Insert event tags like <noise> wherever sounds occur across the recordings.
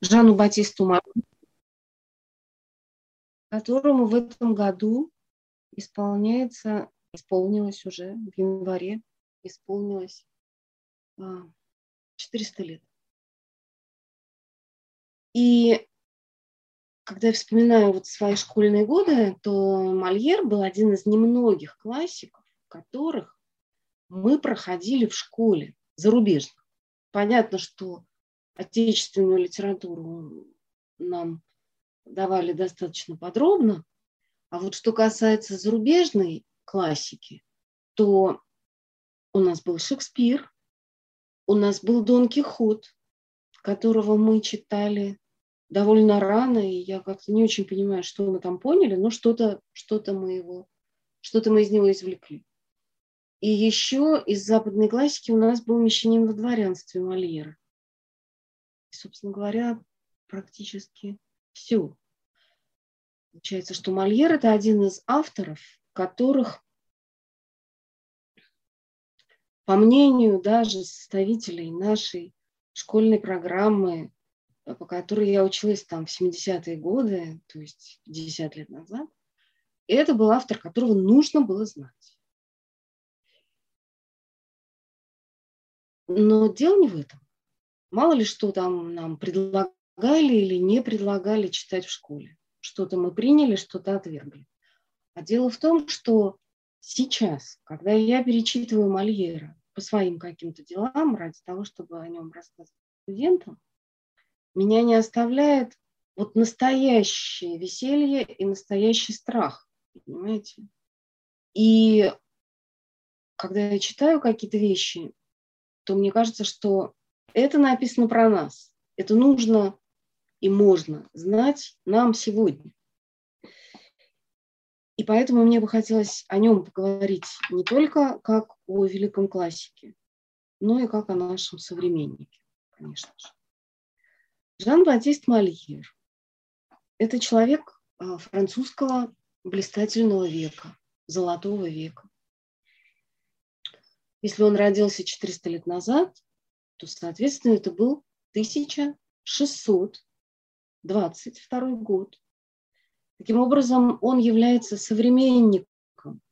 Жану Батисту Мару, которому в этом году исполняется, исполнилось уже в январе, исполнилось 400 а, лет. И когда я вспоминаю вот свои школьные годы, то Мольер был один из немногих классиков, которых мы проходили в школе зарубежных. Понятно, что отечественную литературу нам давали достаточно подробно. А вот что касается зарубежной классики, то у нас был Шекспир, у нас был Дон Кихот, которого мы читали довольно рано, и я как-то не очень понимаю, что мы там поняли, но что-то что мы его, что-то мы из него извлекли. И еще из западной классики у нас был «Мещанин во дворянстве» Мольера. Собственно говоря, практически все. Получается, что Мольер – это один из авторов, которых, по мнению даже составителей нашей школьной программы, по которой я училась там в 70-е годы, то есть 50 лет назад, это был автор, которого нужно было знать. Но дело не в этом. Мало ли что там нам предлагали или не предлагали читать в школе. Что-то мы приняли, что-то отвергли. А дело в том, что сейчас, когда я перечитываю Мольера по своим каким-то делам, ради того, чтобы о нем рассказывать студентам, меня не оставляет вот настоящее веселье и настоящий страх, понимаете? И когда я читаю какие-то вещи, то мне кажется, что это написано про нас. Это нужно и можно знать нам сегодня. И поэтому мне бы хотелось о нем поговорить не только как о великом классике, но и как о нашем современнике, конечно же. Жан-Батист Мольер – это человек а, французского блистательного века, золотого века. Если он родился 400 лет назад, то, соответственно, это был 1622 год. Таким образом, он является современником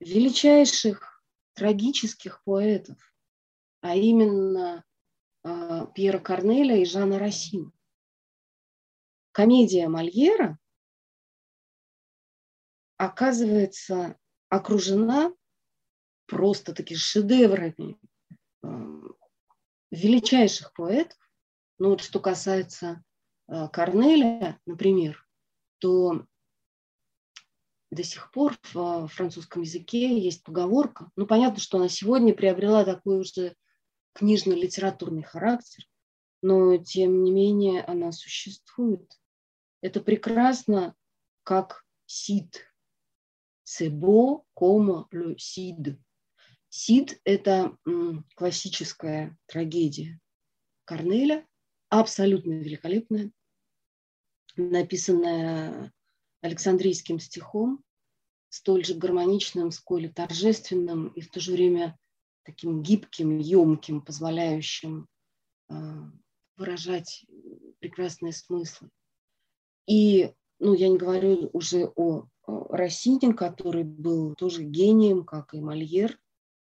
величайших трагических поэтов, а именно э, Пьера Корнеля и Жана Рассина. Комедия Мольера оказывается окружена просто-таки шедеврами э, величайших поэтов. Ну вот что касается э, Корнеля, например, то до сих пор в французском языке есть поговорка. Ну, понятно, что она сегодня приобрела такой уже книжно-литературный характер, но тем не менее она существует. Это прекрасно, как сид. Beau comme le cid. Сид – это классическая трагедия Корнеля, абсолютно великолепная, написанная Александрийским стихом, столь же гармоничным, сколь и торжественным, и в то же время таким гибким, емким, позволяющим э, выражать прекрасные смыслы. И, ну, я не говорю уже о, Рассине, который был тоже гением, как и Мольер,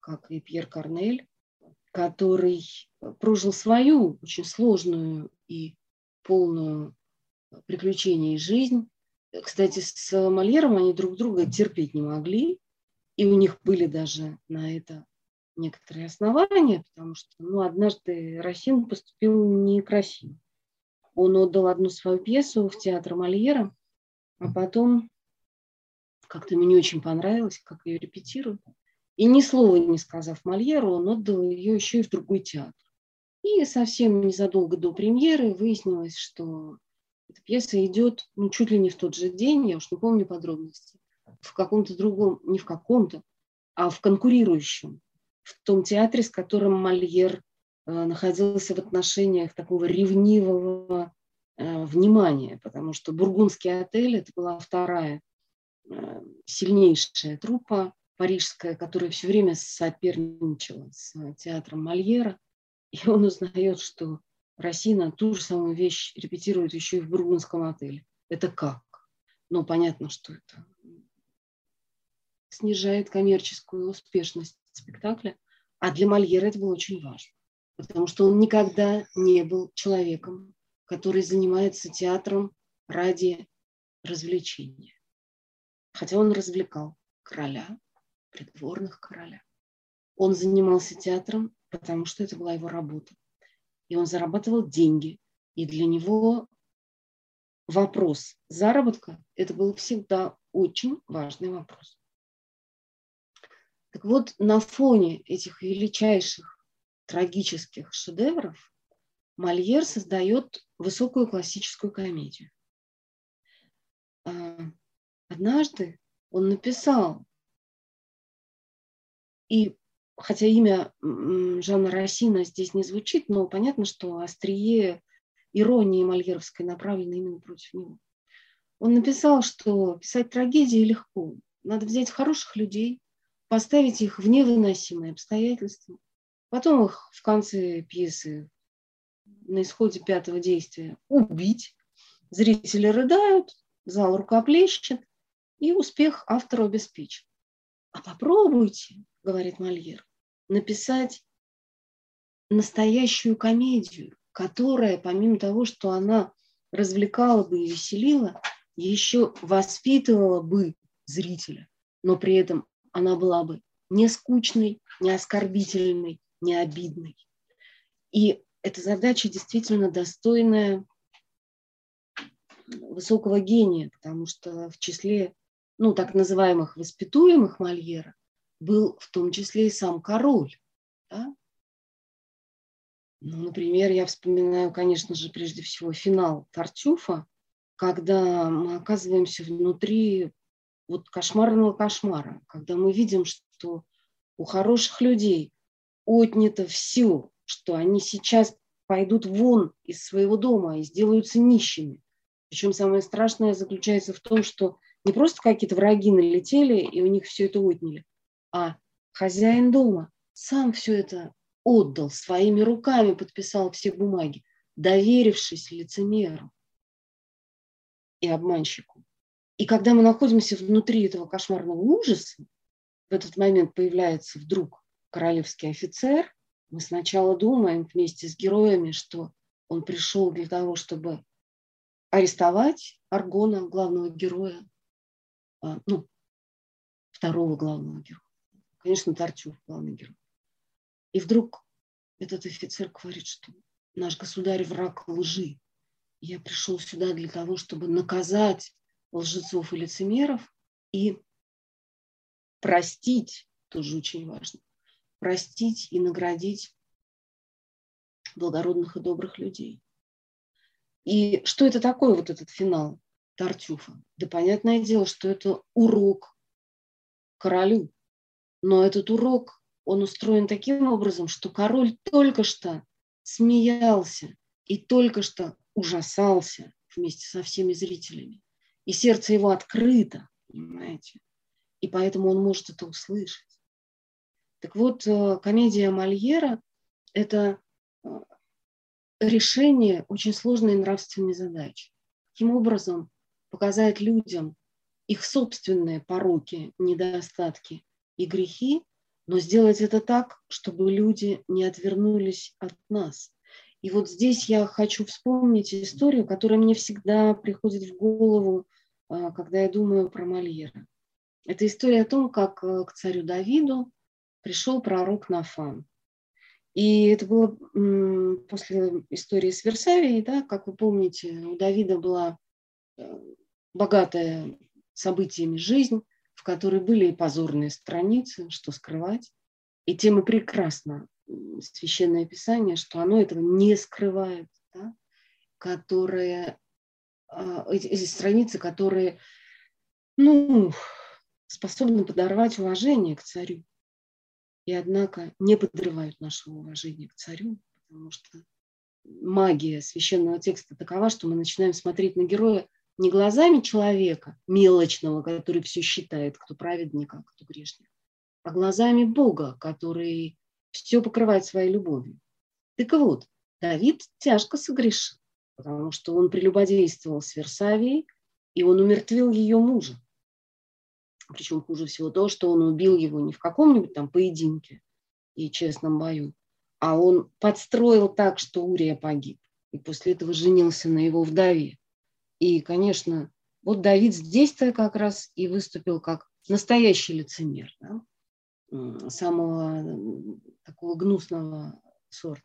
как и Пьер Корнель, который прожил свою очень сложную и полную приключений жизнь. Кстати, с Мольером они друг друга терпеть не могли, и у них были даже на это некоторые основания, потому что ну, однажды Рассин поступил некрасиво. Он отдал одну свою пьесу в театр Мольера, а потом как-то ему не очень понравилось, как ее репетируют. И ни слова не сказав Мольеру, он отдал ее еще и в другой театр. И совсем незадолго до премьеры выяснилось, что Эта пьеса идет ну, чуть ли не в тот же день, я уж не помню подробности, в каком-то другом, не в каком-то, а в конкурирующем, в том театре, с которым Мольер э, находился в отношениях такого ревнивого э, внимания, потому что Бургундский отель – это была вторая э, сильнейшая труппа парижская, которая все время соперничала с театром Мольера, <laughs> и он узнает, что Росина ту же самую вещь репетирует еще и в Бургундском отеле. Это как? Ну, понятно, что это снижает коммерческую успешность спектакля. А для Мольера это было очень важно, потому что он никогда не был человеком, который занимается театром ради развлечения. Хотя он развлекал короля, придворных короля. Он занимался театром, потому что это была его работа и он зарабатывал деньги. И для него вопрос заработка – это был всегда очень важный вопрос. Так вот, на фоне этих величайших трагических шедевров Мольер создает высокую классическую комедию. А, однажды он написал, и хотя имя Жанна Рассина здесь не звучит, но понятно, что острие иронии Мольеровской направлено именно против него. Он написал, что писать трагедии легко. Надо взять хороших людей, поставить их в невыносимые обстоятельства, потом их в конце пьесы на исходе пятого действия убить. Зрители рыдают, зал рукоплещет, и успех автора обеспечен. А попробуйте говорит Мольер, написать настоящую комедию, которая, помимо того, что она развлекала бы и веселила, еще воспитывала бы зрителя, но при этом она была бы не скучной, не оскорбительной, не обидной. И эта задача действительно достойная высокого гения, потому что в числе ну, так называемых воспитуемых Мольера был в том числе и сам король. Да? Ну, например, я вспоминаю, конечно же, прежде всего финал Тартюфа, когда мы оказываемся внутри вот кошмарного кошмара, когда мы видим, что у хороших людей отнято все, что они сейчас пойдут вон из своего дома и сделаются нищими. Причем самое страшное заключается в том, что не просто какие-то враги налетели и у них все это отняли, а хозяин дома сам все это отдал, своими руками подписал все бумаги, доверившись лицемеру и обманщику. И когда мы находимся внутри этого кошмарного ужаса, в этот момент появляется вдруг королевский офицер, мы сначала думаем вместе с героями, что он пришел для того, чтобы арестовать Аргона, главного героя, а, ну, второго главного героя конечно, Тарчук, главный герой. И вдруг этот офицер говорит, что наш государь враг лжи. Я пришел сюда для того, чтобы наказать лжецов и лицемеров и простить, тоже очень важно, простить и наградить благородных и добрых людей. И что это такое, вот этот финал Тартюфа? Да понятное дело, что это урок королю, но этот урок, он устроен таким образом, что король только что смеялся и только что ужасался вместе со всеми зрителями. И сердце его открыто, понимаете? И поэтому он может это услышать. Так вот, э, комедия Мольера – это э, решение очень сложной нравственной задачи. Каким образом показать людям их собственные пороки, недостатки и грехи, но сделать это так, чтобы люди не отвернулись от нас. И вот здесь я хочу вспомнить историю, которая мне всегда приходит в голову, а, когда я думаю про Мольера. Это история о том, как э, к царю Давиду пришел пророк Нафан. И это было после истории с Версавией, да, как вы помните, у Давида была э, богатая событиями жизнь, которой были и позорные страницы, что скрывать. И тем и прекрасно Священное Писание, что оно этого не скрывает, да? которое а, эти, эти страницы, которые, ну, способны подорвать уважение к царю. И однако не подрывают нашего уважения к царю, потому что магия священного текста такова, что мы начинаем смотреть на героя не глазами человека, мелочного, который все считает, кто праведник, а кто грешник, а глазами Бога, который все покрывает своей любовью. Так вот, Давид тяжко согрешил, потому что он прелюбодействовал с Версавией, и он умертвил ее мужа. Причем хуже всего то, что он убил его не в каком-нибудь там поединке и честном бою, а он подстроил так, что Урия погиб. И после этого женился на его вдове. И, конечно, вот Давид здесь-то как раз и выступил как настоящий лицемер, да? самого такого гнусного сорта.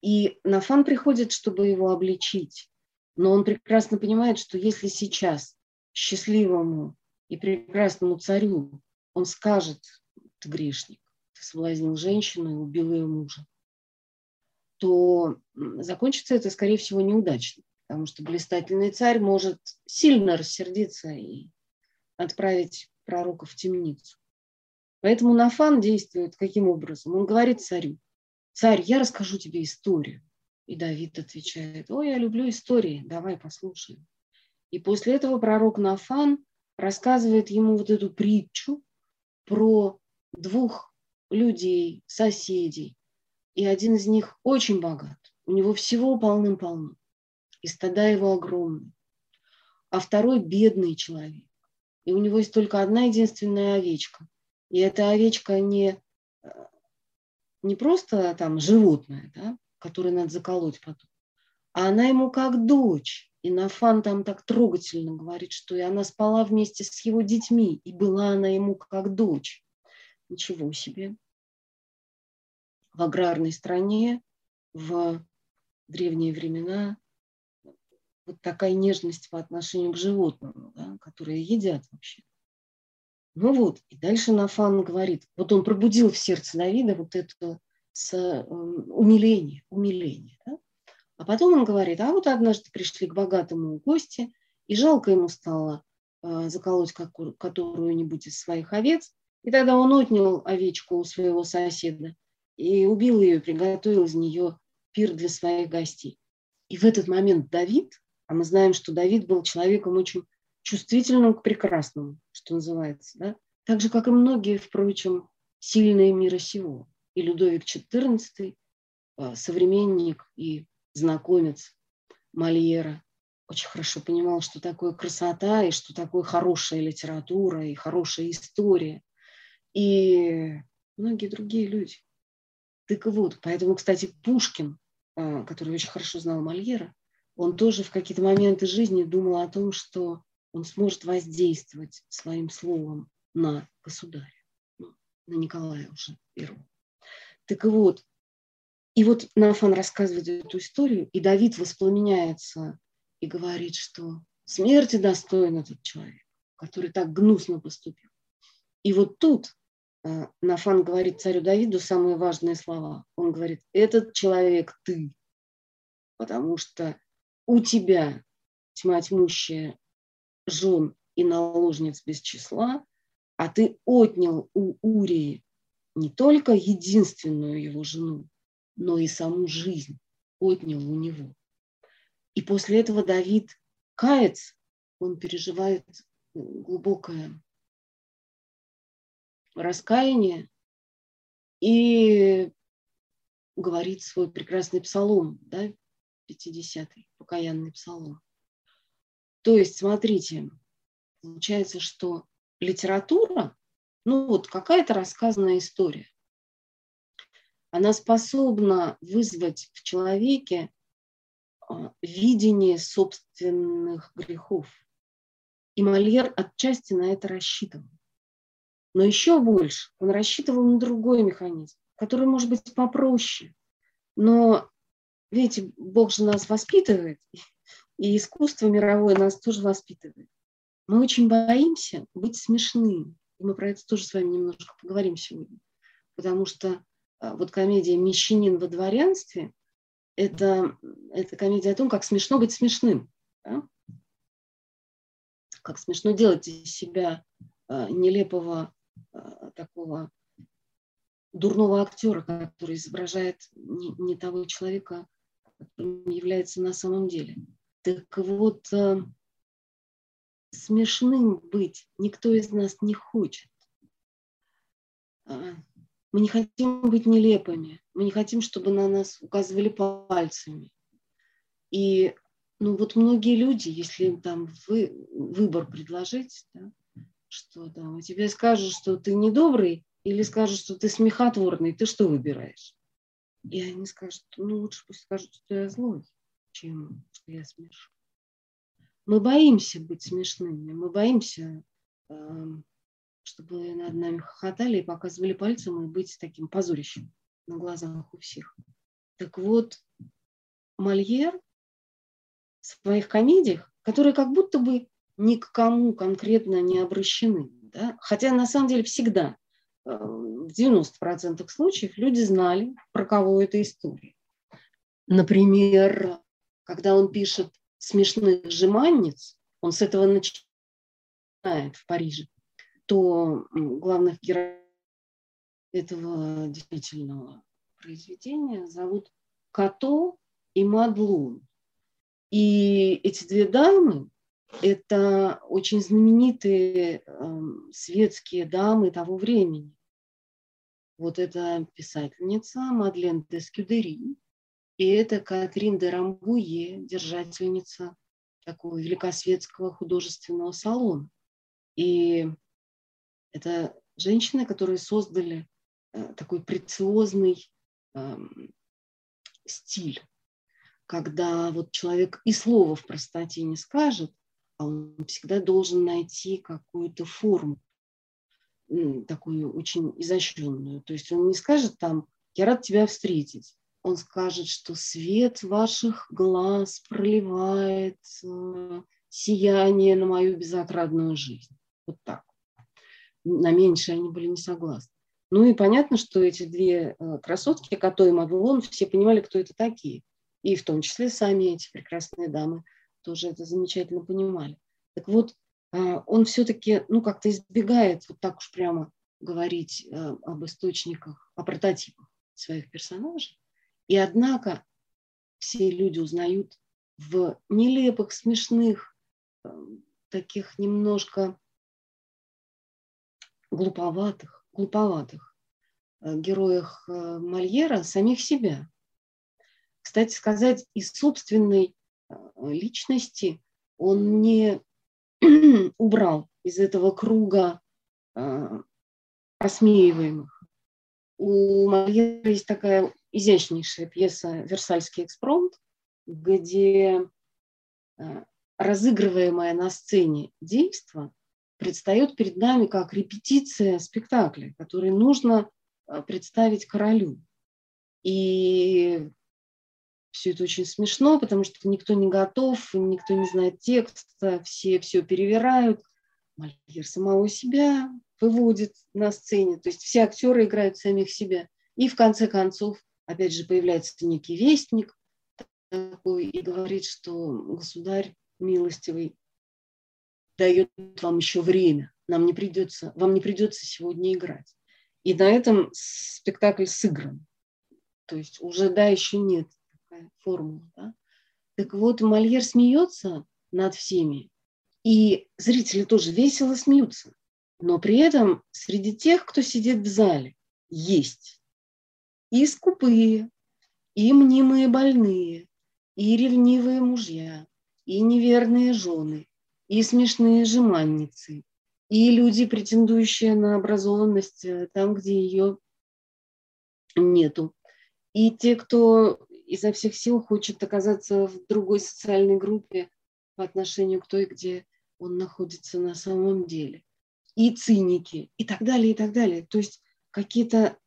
И Нафан приходит, чтобы его обличить. Но он прекрасно понимает, что если сейчас счастливому и прекрасному царю он скажет, ты грешник, ты соблазнил женщину и убил ее мужа, то закончится это, скорее всего, неудачно, потому что блистательный царь может сильно рассердиться и отправить пророка в темницу. Поэтому Нафан действует каким образом? Он говорит царю, царь, я расскажу тебе историю. И Давид отвечает, ой, я люблю истории, давай послушаем. И после этого пророк Нафан рассказывает ему вот эту притчу про двух людей, соседей. И один из них очень богат. У него всего полным-полно. И стада его огромные. А второй бедный человек. И у него есть только одна единственная овечка. И эта овечка не, не просто там животное, да, которое надо заколоть потом, а она ему как дочь. И Нафан там так трогательно говорит, что и она спала вместе с его детьми, и была она ему как дочь. Ничего себе. В аграрной стране, в древние времена, вот такая нежность по отношению к животным, да, которые едят вообще. Ну вот, и дальше Нафан говорит, вот он пробудил в сердце Давида вот это с, э, умиление, умиление. Да? А потом он говорит, а вот однажды пришли к богатому гости, и жалко ему стало э, заколоть которую-нибудь из своих овец. И тогда он отнял овечку у своего соседа и убил ее, приготовил из нее пир для своих гостей. И в этот момент Давид, а мы знаем, что Давид был человеком очень чувствительным к прекрасному, что называется, да? так же, как и многие, впрочем, сильные мира сего. И Людовик XIV, э, современник и знакомец Мольера, очень хорошо понимал, что такое красота и что такое хорошая литература и хорошая история. И многие другие люди. Так вот, поэтому, кстати, Пушкин, а, который очень хорошо знал Мольера, он тоже в какие-то моменты жизни думал о том, что он сможет воздействовать своим словом на государя, ну, на Николая уже первого. Так вот, и вот Нафан рассказывает эту историю, и Давид воспламеняется и говорит, что смерти достоин этот человек, который так гнусно поступил. И вот тут э, Нафан говорит царю Давиду самые важные слова. Он говорит, этот человек ты, потому что у тебя тьма тьмущая жен и наложниц без числа, а ты отнял у Урии не только единственную его жену, но и саму жизнь отнял у него. И после этого Давид кается, он переживает глубокое раскаяние и говорит свой прекрасный псалом, да, 50-й, покаянный псалом. То есть, смотрите, получается, что литература, ну вот какая-то рассказанная история, она способна вызвать в человеке а, видение собственных грехов. И Мольер отчасти на это рассчитывал. Но еще больше он рассчитывал на другой механизм, который может быть попроще. Но, видите, Бог же нас воспитывает, и искусство мировое нас тоже воспитывает. Мы очень боимся быть смешными. Мы про это тоже с вами немножко поговорим сегодня. Потому что а, вот комедия «Мещанин во дворянстве» это, это комедия о том, как смешно быть смешным. Да? как смешно делать из себя э, нелепого э, такого дурного актера, который изображает не, не того человека, является на самом деле. Так вот, э, смешным быть никто из нас не хочет. А, мы не хотим быть нелепыми, мы не хотим, чтобы на нас указывали пальцами. И ну вот многие люди, если им там вы, выбор предложить, да, что там, тебе скажут, что ты недобрый, или скажут, что ты смехотворный, ты что выбираешь? И они скажут, ну лучше пусть скажут, что я злой, чем что я смешной. Мы боимся быть смешными, мы боимся, эм, чтобы над нами хохотали и показывали пальцем и быть таким позорищем на глазах у всех. Так вот, Мольер в своих комедиях, которые как будто бы ни к кому конкретно не обращены, да? хотя на самом деле всегда в 90% случаев люди знали, про кого эта история. Например, когда он пишет «Смешных жеманниц», он с этого начинает в Париже, то главных героев этого действительного произведения зовут Като и Мадлун. И эти две дамы – это очень знаменитые э, светские дамы того времени. Вот это писательница Мадлен де Скюдери, и это Катрин де Рамбуе, держательница такого великосветского художественного салона. И это женщины, которые создали э, такой прециозный э, стиль, когда вот человек и слова в простоте не скажет, а он всегда должен найти какую-то форму, такую очень изощренную. То есть он не скажет там, я рад тебя встретить. Он скажет, что свет ваших глаз проливает э, сияние на мою безотрадную жизнь. Вот так. На меньшее они были не согласны. Ну и понятно, что эти две э, красотки, Като и Мадлон, все понимали, кто это такие. И в том числе сами эти прекрасные дамы тоже это замечательно понимали. Так вот, он все-таки ну, как-то избегает вот так уж прямо говорить э, об источниках, о прототипах своих персонажей. И однако все люди узнают в нелепых, смешных, э, таких немножко глуповатых, глуповатых э, героях Мольера самих себя. Кстати сказать, из собственной личности он не <clears throat> убрал из этого круга э, осмеиваемых. У Мольера есть такая изящнейшая пьеса «Версальский экспромт», где э, разыгрываемое на сцене действо предстает перед нами как репетиция спектакля, который нужно э, представить королю. И все это очень смешно, потому что никто не готов, никто не знает текста, все все перевирают. Мольер самого себя выводит на сцене, то есть все актеры играют самих себя. И в конце концов, опять же, появляется некий вестник такой и говорит, что государь милостивый дает вам еще время, нам не придется, вам не придется сегодня играть. И на этом спектакль сыгран. То есть уже да, еще нет такая формула. Да? Так вот, Мольер смеется над всеми, и зрители тоже весело смеются. Но при этом среди тех, кто сидит в зале, есть и скупые, и мнимые больные, и ревнивые мужья, и неверные жены, и смешные жеманницы, и люди, претендующие на образованность э, там, где ее нету, и те, кто изо всех сил хочет оказаться в другой социальной группе по отношению к той, где он находится на самом деле. И циники, и так далее, и так далее. То есть какие-то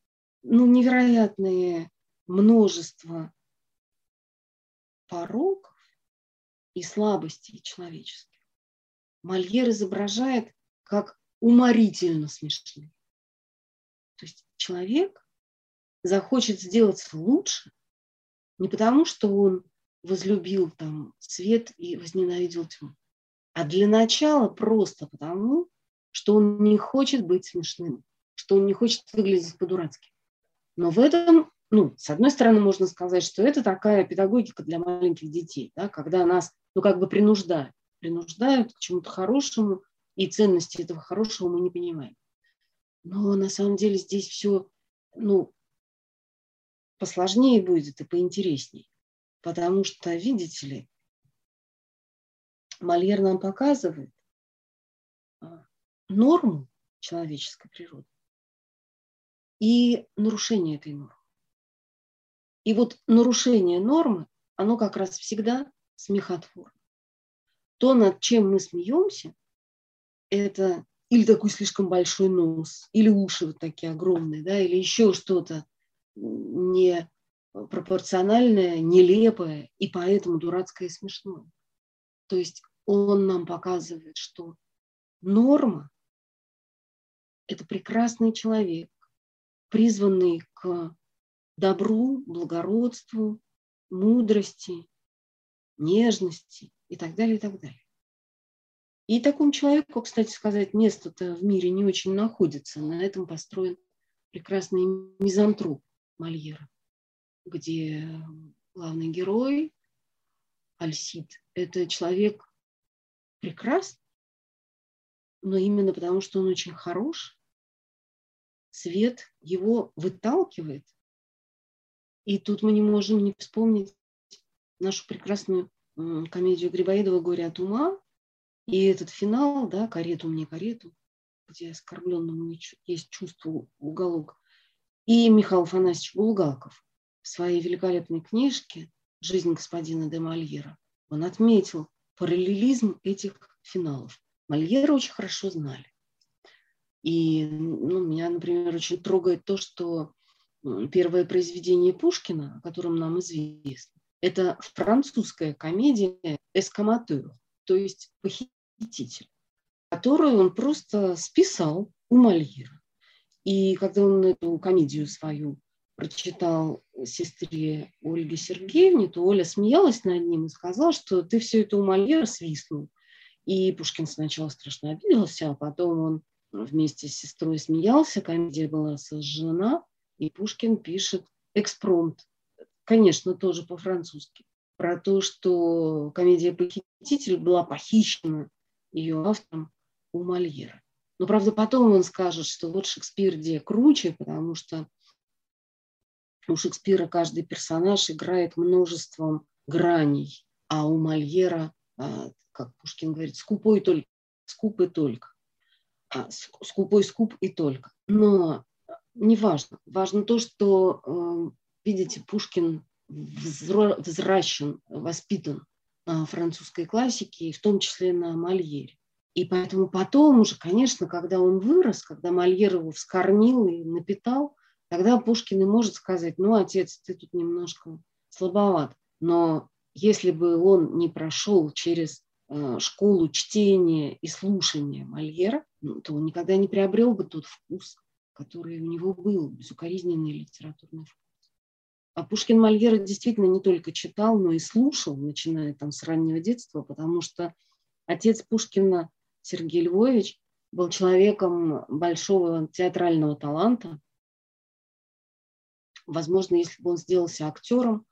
ну, невероятные множество пороков и слабостей человеческих. Мольер изображает как уморительно смешные. То есть человек захочет сделаться лучше, не потому, что он возлюбил там свет и возненавидел тьму, а для начала просто потому, что он не хочет быть смешным, что он не хочет выглядеть по-дурацки. Но в этом, ну, с одной стороны, можно сказать, что это такая педагогика для маленьких детей, да, когда нас, ну, как бы принуждают, принуждают к чему-то хорошему, и ценности этого хорошего мы не понимаем. Но на самом деле здесь все, ну, посложнее будет и поинтереснее. Потому что, видите ли, Мольер нам показывает а, норму человеческой природы и нарушение этой нормы. И вот нарушение нормы, оно как раз всегда смехотворно. То, над чем мы смеемся, это или такой слишком большой нос, или уши вот такие огромные, да, или еще что-то не пропорциональное, нелепое и поэтому дурацкое и смешное. То есть он нам показывает, что норма – это прекрасный человек, призванный к добру, благородству, мудрости, нежности и так далее, и так далее. И такому человеку, кстати сказать, место-то в мире не очень находится. На этом построен прекрасный мизантроп Мольера, где главный герой Альсид – это человек прекрасный, но именно потому, что он очень хорош, свет его выталкивает. И тут мы не можем не вспомнить нашу прекрасную комедию Грибоедова «Горе от ума», и этот финал, да, карету мне карету, где оскорбленному есть чувство уголок. И Михаил Афанасьевич Булгаков в своей великолепной книжке «Жизнь господина де Мольера» он отметил параллелизм этих финалов. Мольера очень хорошо знали. И ну, меня, например, очень трогает то, что первое произведение Пушкина, о котором нам известно, это французская комедия «Эскаматeur», то есть «Похититель», которую он просто списал у Мольера. И когда он эту комедию свою прочитал сестре Ольге Сергеевне, то Оля смеялась над ним и сказала, что ты все это у Мольера свистнул. И Пушкин сначала страшно обиделся, а потом он вместе с сестрой смеялся, комедия была сожжена, и Пушкин пишет экспромт, конечно, тоже по-французски, про то, что комедия «Похититель» была похищена ее автором у Мольера. Но, правда, потом он скажет, что вот Шекспир где круче, потому что у Шекспира каждый персонаж играет множеством граней, а у Мольера, а, как Пушкин говорит, скупой только, скуп и только. А, скупой скуп и только. Но не важно. Важно то, что, э, видите, Пушкин взращен, воспитан на французской классике, и в том числе на Мольере. И поэтому потом уже, конечно, когда он вырос, когда Мольер его вскормил и напитал, тогда Пушкин и может сказать, ну, отец, ты тут немножко слабоват. Но если бы он не прошел через э, школу чтения и слушания Мольера, ну, то он никогда не приобрел бы тот вкус, который у него был, безукоризненный литературный вкус. А Пушкин Мольера действительно не только читал, но и слушал, начиная там с раннего детства, потому что отец Пушкина Сергей Львович был человеком большого театрального таланта. Возможно, если бы он сделался актером,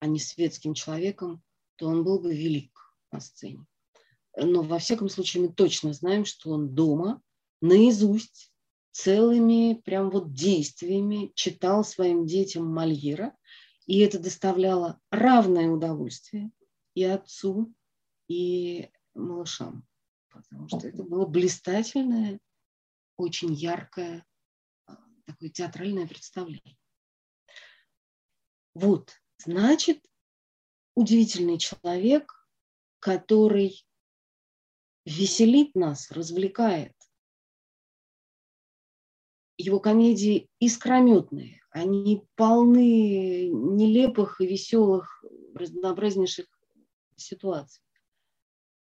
а не светским человеком, то он был бы велик на сцене. Но во всяком случае мы точно знаем, что он дома наизусть целыми прям вот действиями читал своим детям Мольера, и это доставляло равное удовольствие и отцу, и малышам потому что это было блистательное, очень яркое а, такое театральное представление. Вот, значит, удивительный человек, который веселит нас, развлекает. Его комедии искрометные, они полны нелепых и веселых, разнообразнейших ситуаций.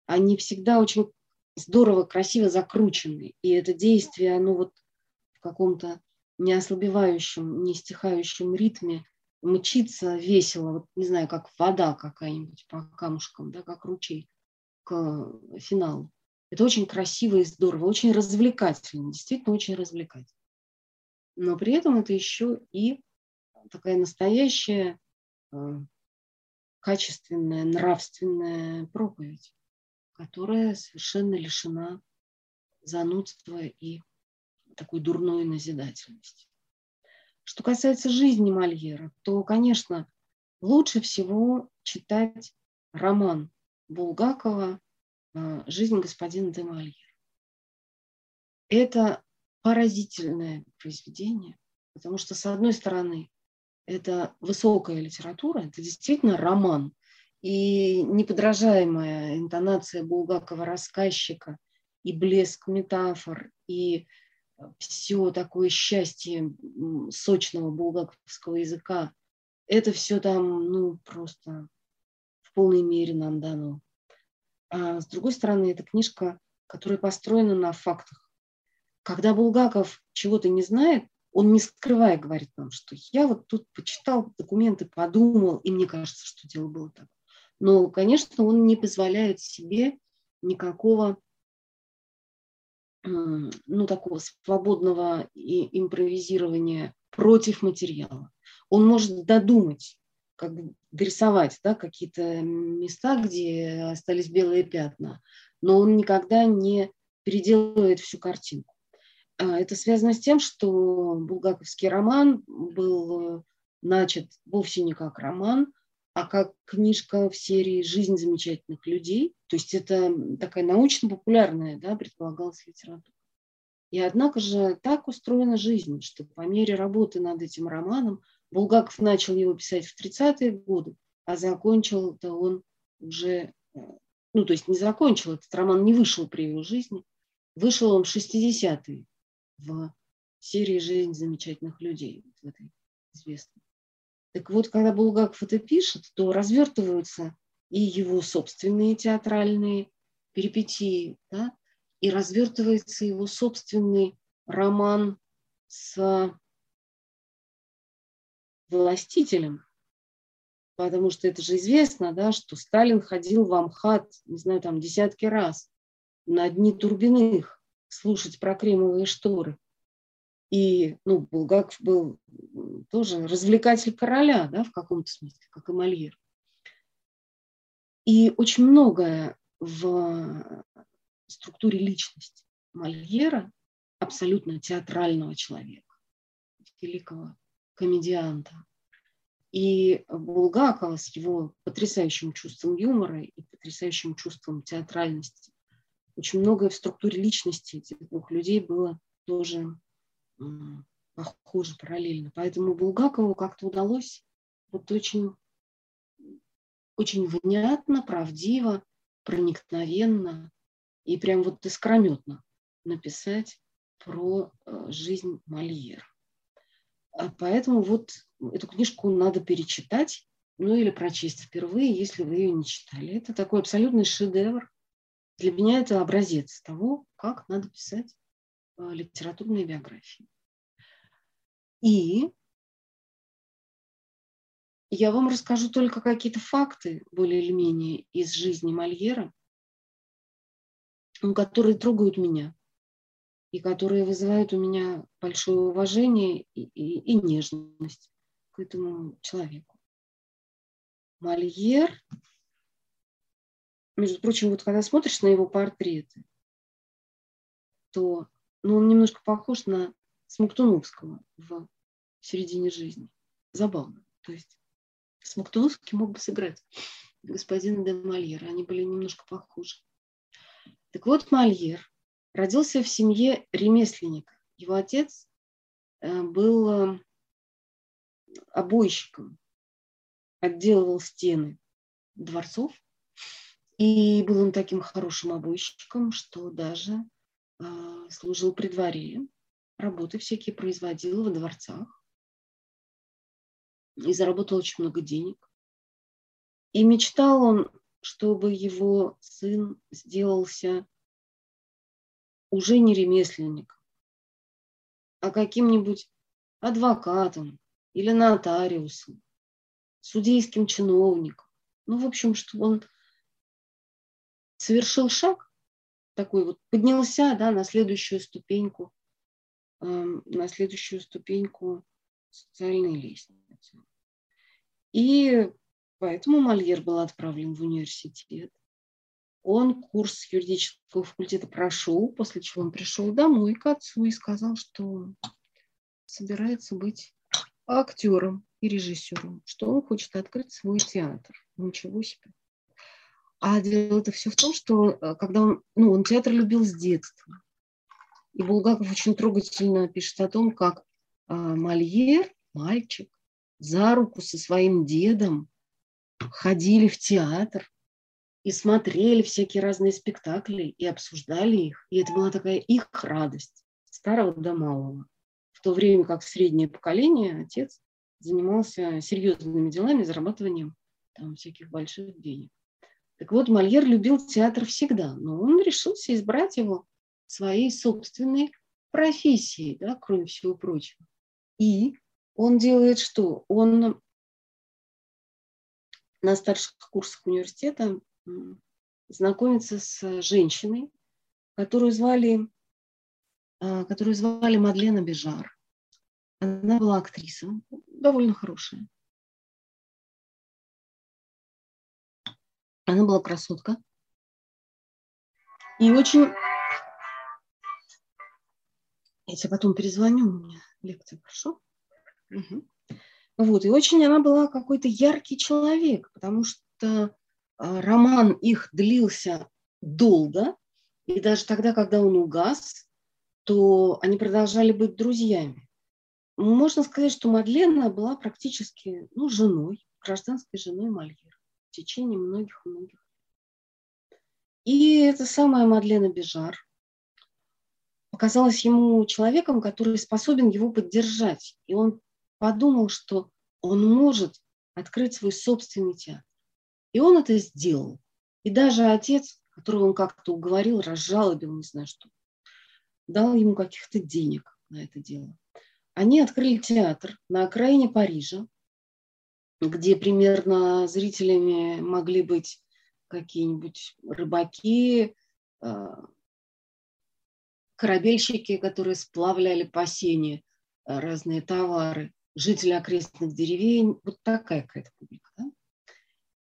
Они всегда очень здорово, красиво закручены. И это действие, оно вот в каком-то неослабевающем, не стихающем ритме мчится весело, вот не знаю, как вода какая-нибудь по камушкам, да, как ручей. к финалу. Это очень красиво и здорово, очень развлекательно, действительно очень развлекательно. Но при этом это еще и такая настоящая э, качественная, нравственная проповедь, которая совершенно лишена занудства и такой дурной назидательности. Что касается жизни Мольера, то, конечно, лучше всего читать роман Булгакова э, «Жизнь господина де Мольера». Это поразительное произведение, потому что, с одной стороны, это высокая литература, это действительно роман, и неподражаемая интонация Булгакова рассказчика, и блеск метафор, и все такое счастье сочного булгаковского языка, это все там, ну, просто в полной мере нам дано. А с другой стороны, это книжка, которая построена на фактах. Когда Булгаков чего-то не знает, он не скрывая говорит нам, что я вот тут почитал документы, подумал, и мне кажется, что дело было так. Но, конечно, он не позволяет себе никакого ну, такого свободного импровизирования против материала. Он может додумать, как бы дорисовать да, какие-то места, где остались белые пятна, но он никогда не переделывает всю картинку. А, это связано с тем, что булгаковский роман был э, начат вовсе не как роман, а как книжка в серии «Жизнь замечательных людей». То есть это такая научно-популярная, да, предполагалась литература. И однако же так устроена жизнь, что по мере работы над этим романом Булгаков начал его писать в 30-е годы, а закончил это он уже, э, ну то есть не закончил, этот роман не вышел при его жизни, вышел он в 60-е в серии «Жизнь замечательных людей», в этой известной. Так вот, когда Булгаков это пишет, то развертываются и его собственные театральные перипетии, да, и развертывается его собственный роман с властителем, потому что это же известно, да, что Сталин ходил в Амхат, не знаю, там десятки раз на дни Турбиных слушать про кремовые шторы. И ну, Булгаков был тоже развлекатель короля, да, в каком-то смысле, как и Мольер. И очень многое в структуре личности Мольера, абсолютно театрального человека, великого комедианта, и Булгакова с его потрясающим чувством юмора и потрясающим чувством театральности. Очень многое в структуре личности этих двух людей было тоже похоже параллельно. Поэтому Булгакову как-то удалось вот очень, очень внятно, правдиво, проникновенно и прям вот искрометно написать про э, жизнь Мольера. Поэтому вот эту книжку надо перечитать, ну или прочесть впервые, если вы ее не читали. Это такой абсолютный шедевр. Для меня это образец того, как надо писать литературные биографии. И я вам расскажу только какие-то факты, более или менее, из жизни Мольера, которые трогают меня и которые вызывают у меня большое уважение и, и, и нежность к этому человеку. Мольер, между прочим, вот когда смотришь на его портреты, то ну, он немножко похож на Смоктуновского в середине жизни. Забавно. То есть Смоктуновский мог бы сыграть господина де Мольера. Они были немножко похожи. Так вот, Мольер родился в семье ремесленника. Его отец э, был э, обойщиком, отделывал стены дворцов. И был он таким хорошим обойщиком, что даже служил при дворе, работы всякие производил во дворцах и заработал очень много денег. И мечтал он, чтобы его сын сделался уже не ремесленником, а каким-нибудь адвокатом или нотариусом, судейским чиновником. Ну, в общем, чтобы он совершил шаг, такой вот поднялся да, на следующую ступеньку, э, на следующую ступеньку социальной лестницы. И поэтому Мольер был отправлен в университет. Он курс юридического факультета прошел, после чего он пришел домой к отцу и сказал, что собирается быть актером и режиссером, что он хочет открыть свой театр. Ничего себе. А дело-то все в том, что э, когда он, ну, он театр любил с детства. И Булгаков очень трогательно пишет о том, как а, Мольер, мальчик, за руку со своим дедом ходили в театр и смотрели всякие разные спектакли и обсуждали их. И это была такая их радость, старого до малого. В то время как среднее поколение, отец занимался серьезными делами, зарабатыванием там, всяких больших денег. Так вот, Мольер любил театр всегда, но он решился избрать его своей собственной профессией, да, кроме всего прочего. И он делает что? Он на старших курсах университета знакомится с женщиной, которую звали, а, которую звали Мадлена Бежар. Она была актриса, довольно хорошая. Она была красотка. И очень... Я тебе потом перезвоню, у меня лекция, хорошо? Угу. Вот, и очень она была какой-то яркий человек, потому что а, роман их длился долго, и даже тогда, когда он угас, то они продолжали быть друзьями. Можно сказать, что Мадлена была практически ну, женой, гражданской женой Мольера течение многих-многих. И эта самая Мадлена Бежар показалась ему человеком, который способен его поддержать. И он подумал, что он может открыть свой собственный театр. И он это сделал. И даже отец, которого он как-то уговорил, разжалобил, не знаю что, дал ему каких-то денег на это дело. Они открыли театр на окраине Парижа, где примерно зрителями могли быть какие-нибудь рыбаки, а, корабельщики, которые сплавляли по сене а, разные товары жители окрестных деревень, вот такая какая-то публика. Да?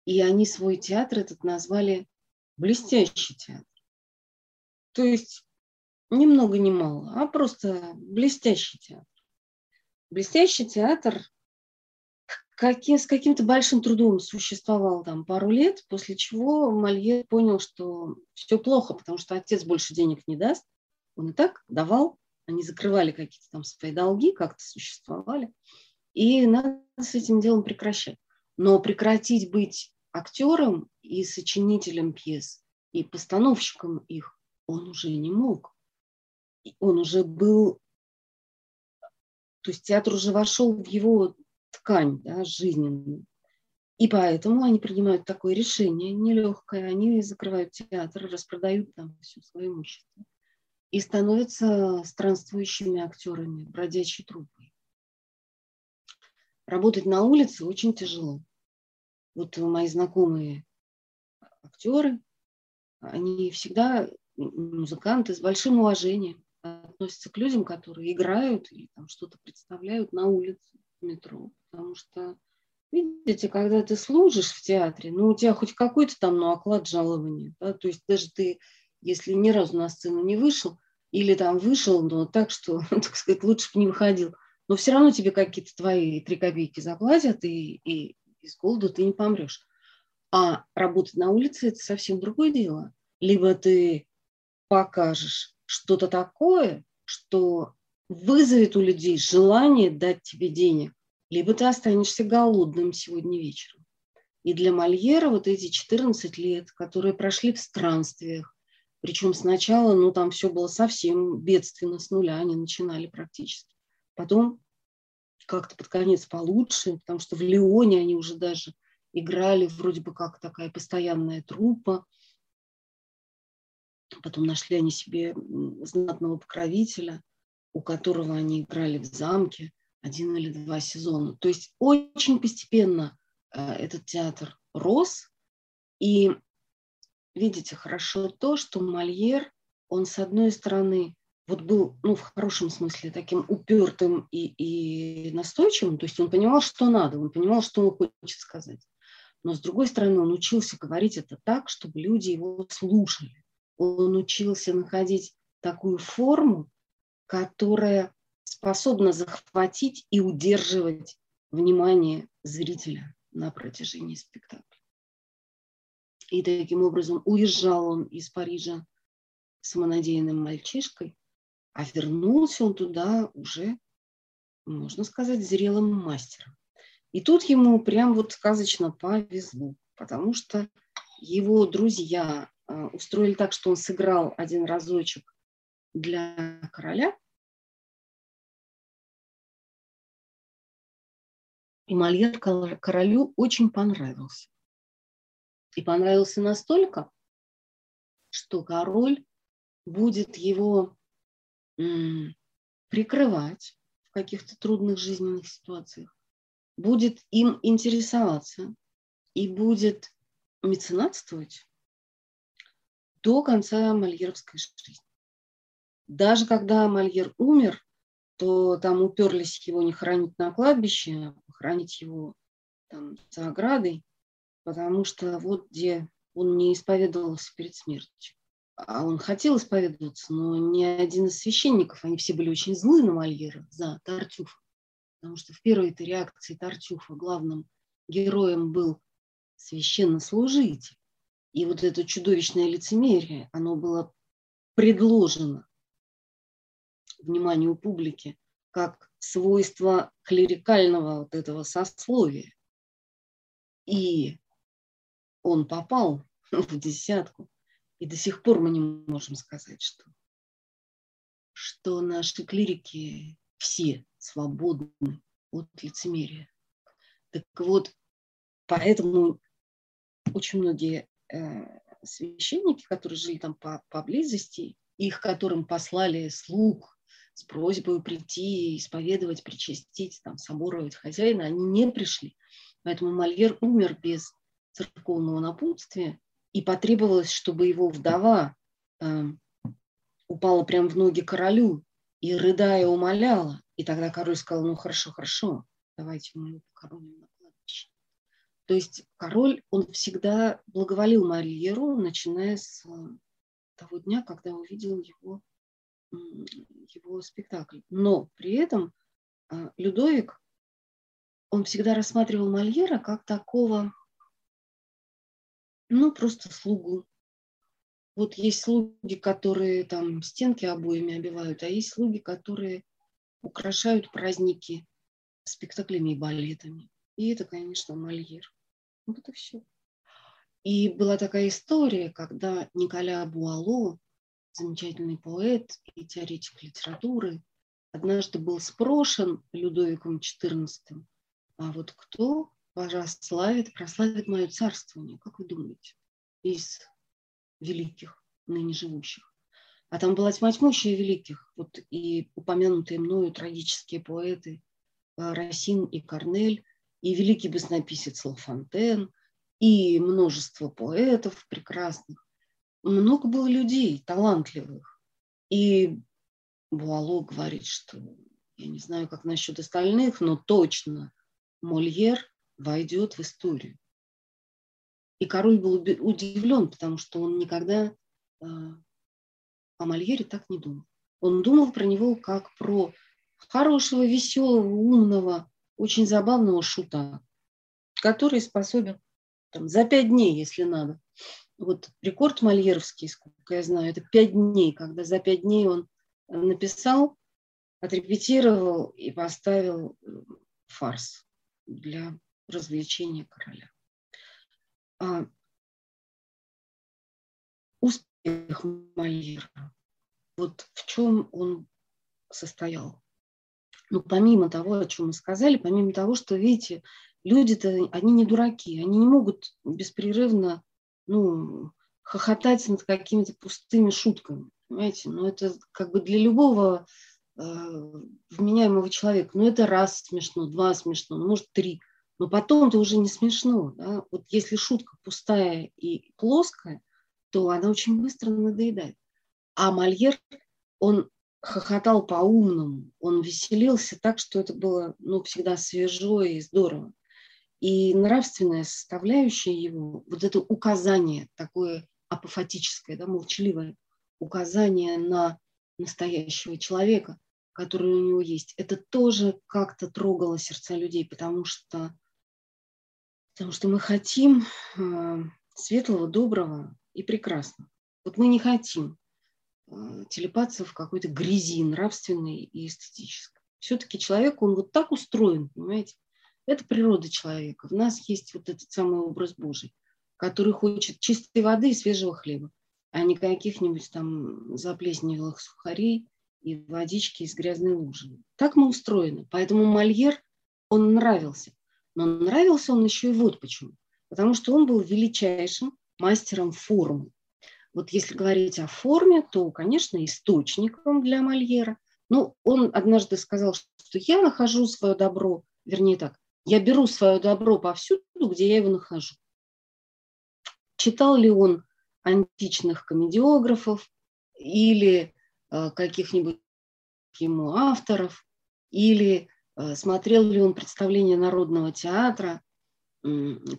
И они свой театр этот назвали «Блестящий театр». То есть ни много ни мало, а просто блестящий театр. Блестящий театр каким, с каким-то большим трудом существовал там пару лет, после чего Мольер понял, что все плохо, потому что отец больше денег не даст. Он и так давал, они закрывали какие-то там свои долги, как-то существовали. И надо с этим делом прекращать. Но прекратить быть актером и сочинителем пьес, и постановщиком их он уже не мог. Он уже был... То есть театр уже вошел в его ткань да, жизненную. И поэтому они принимают такое решение нелегкое. Они закрывают театр, распродают там все свое имущество и становятся странствующими актерами, бродячей труппой. Работать на улице очень тяжело. Вот мои знакомые актеры, они всегда музыканты с большим уважением относятся к людям, которые играют или там что-то представляют на улице, метро. Потому что, видите, когда ты служишь в театре, ну, у тебя хоть какой-то там, ну, оклад жалования, да, то есть даже ты если ни разу на сцену не вышел, или там вышел, но так, что, <laughs> так сказать, лучше бы не выходил, но все равно тебе какие-то твои три копейки заплатят, и, и из голода ты не помрешь. А работать на улице – это совсем другое дело. Либо ты покажешь что-то такое, что вызовет у людей желание дать тебе денег, либо ты останешься голодным сегодня вечером. И для Мольера вот эти 14 лет, которые прошли в странствиях, причем сначала, ну, там все было совсем бедственно, с нуля они начинали практически. Потом как-то под конец получше, потому что в Леоне они уже даже играли вроде бы как такая постоянная труппа. Потом нашли они себе знатного покровителя, у которого они играли в замке один или два сезона. То есть очень постепенно э, этот театр рос, и видите хорошо то, что Мольер, он с одной стороны вот был, ну, в хорошем смысле, таким упертым и, и настойчивым, то есть он понимал, что надо, он понимал, что он хочет сказать. Но, с другой стороны, он учился говорить это так, чтобы люди его слушали. Он учился находить такую форму, которая способна захватить и удерживать внимание зрителя на протяжении спектакля. И таким образом уезжал он из Парижа самонадеянным мальчишкой, а вернулся он туда уже, можно сказать, зрелым мастером. И тут ему прям вот сказочно повезло, потому что его друзья а, устроили так, что он сыграл один разочек для короля. И Мольер королю очень понравился. И понравился настолько, что король будет его прикрывать в каких-то трудных жизненных ситуациях, будет им интересоваться и будет меценатствовать до конца мольеровской жизни. Даже когда Мольер умер, то там уперлись его не хоронить на кладбище, похоронить его там за оградой, потому что вот где он не исповедовался перед смертью. А он хотел исповедоваться, но ни один из священников, они все были очень злы на Мольера за Тартюфа, потому что в первой этой реакции Тартюфа главным героем был священнослужитель. И вот это чудовищное лицемерие, оно было предложено вниманию публики как свойство клерикального вот этого сословия. И он попал <laughs> в десятку. И до сих пор мы не можем сказать, что, что наши клирики все свободны от лицемерия. Так вот, поэтому очень многие э, священники, которые жили там по, поблизости, их которым послали слуг с просьбой прийти, исповедовать, причастить, там, соборовать хозяина, они не пришли. Поэтому Мольер умер без церковного напутствия, и потребовалось, чтобы его вдова э, упала прямо в ноги королю и, рыдая, умоляла. И тогда король сказал, ну хорошо, хорошо, давайте мы его похороним на кладбище. То есть король, он всегда благоволил Мольеру, начиная с того дня, когда увидел его, его спектакль. Но при этом э, Людовик, он всегда рассматривал Мольера как такого ну, просто слугу. Вот есть слуги, которые там стенки обоями обивают, а есть слуги, которые украшают праздники спектаклями и балетами. И это, конечно, Мольер. Вот это все. И была такая история, когда Николя Буало, замечательный поэт и теоретик литературы, однажды был спрошен Людовиком XIV, а вот кто прославит, прославит мое царствование, как вы думаете, из великих, ныне живущих. А там была тьма тьмущая великих, вот и упомянутые мною трагические поэты э, Расин и Корнель, и великий баснописец Лафонтен, и множество поэтов прекрасных. Много было людей талантливых. И Буало говорит, что я не знаю, как насчет остальных, но точно Мольер войдет в историю. И король был удивлен, потому что он никогда э, о Мольере так не думал. Он думал про него как про хорошего, веселого, умного, очень забавного шута, который способен там, за пять дней, если надо. Вот рекорд мольеровский, сколько я знаю, это пять дней, когда за пять дней он написал, отрепетировал и поставил э, фарс для развлечения короля. А, успех Мольера, вот в чем он состоял? Ну, помимо того, о чем мы сказали, помимо того, что, видите, люди-то, они не дураки, они не могут беспрерывно, ну, хохотать над какими-то пустыми шутками, понимаете? Но это как бы для любого э, вменяемого человека, ну, это раз смешно, два смешно, ну, может, три – но потом это уже не смешно. Да? Вот если шутка пустая и плоская, то она очень быстро надоедает. А Мольер, он хохотал по-умному, он веселился так, что это было ну, всегда свежо и здорово. И нравственная составляющая его, вот это указание такое апофатическое, да, молчаливое, указание на настоящего человека, который у него есть, это тоже как-то трогало сердца людей, потому что, потому что мы хотим э, светлого, доброго и прекрасного. Вот мы не хотим э, телепаться в какой-то грязи нравственной и эстетической. Все-таки человек, он вот так устроен, понимаете? Это природа человека. В нас есть вот этот самый образ Божий, который хочет чистой воды и свежего хлеба, а не каких-нибудь там заплесневелых сухарей и водички из грязной лужи. Так мы устроены. Поэтому Мольер, он нравился. Но нравился он еще и вот почему. Потому что он был величайшим мастером формы. Вот если говорить о форме, то, конечно, источником для Мольера. Ну, он однажды сказал, что я нахожу свое добро, вернее так, я беру свое добро повсюду, где я его нахожу. Читал ли он античных комедиографов или э, каких-нибудь ему авторов, или э, смотрел ли он представление Народного театра,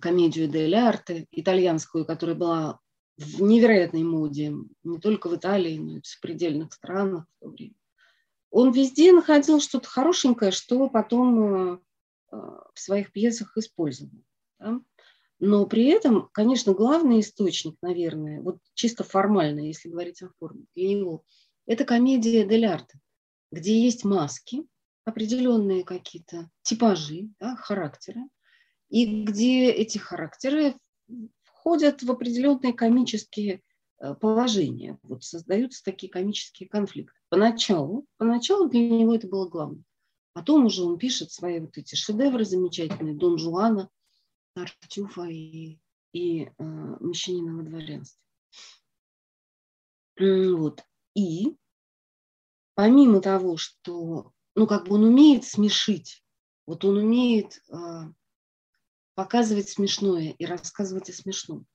комедию дель арте, итальянскую, которая была в невероятной моде, не только в Италии, но и в сопредельных странах в то время. Он везде находил что-то хорошенькое, что потом э, в своих пьесах использовал. Да? Но при этом, конечно, главный источник, наверное, вот чисто формально, если говорить о форме, для него, это комедия дель арте, где есть маски, определенные какие-то типажи, да, характеры, и где эти характеры входят в определенные комические э, положения. Вот создаются такие комические конфликты. Поначалу, поначалу для него это было главное. Потом уже он пишет свои вот эти шедевры замечательные, Дон Жуана, Тартюфа и, и э, Мещанина во дворянстве. Вот. И помимо того, что, ну, как бы он умеет смешить, вот он умеет э, показывать смешное и рассказывать о смешном.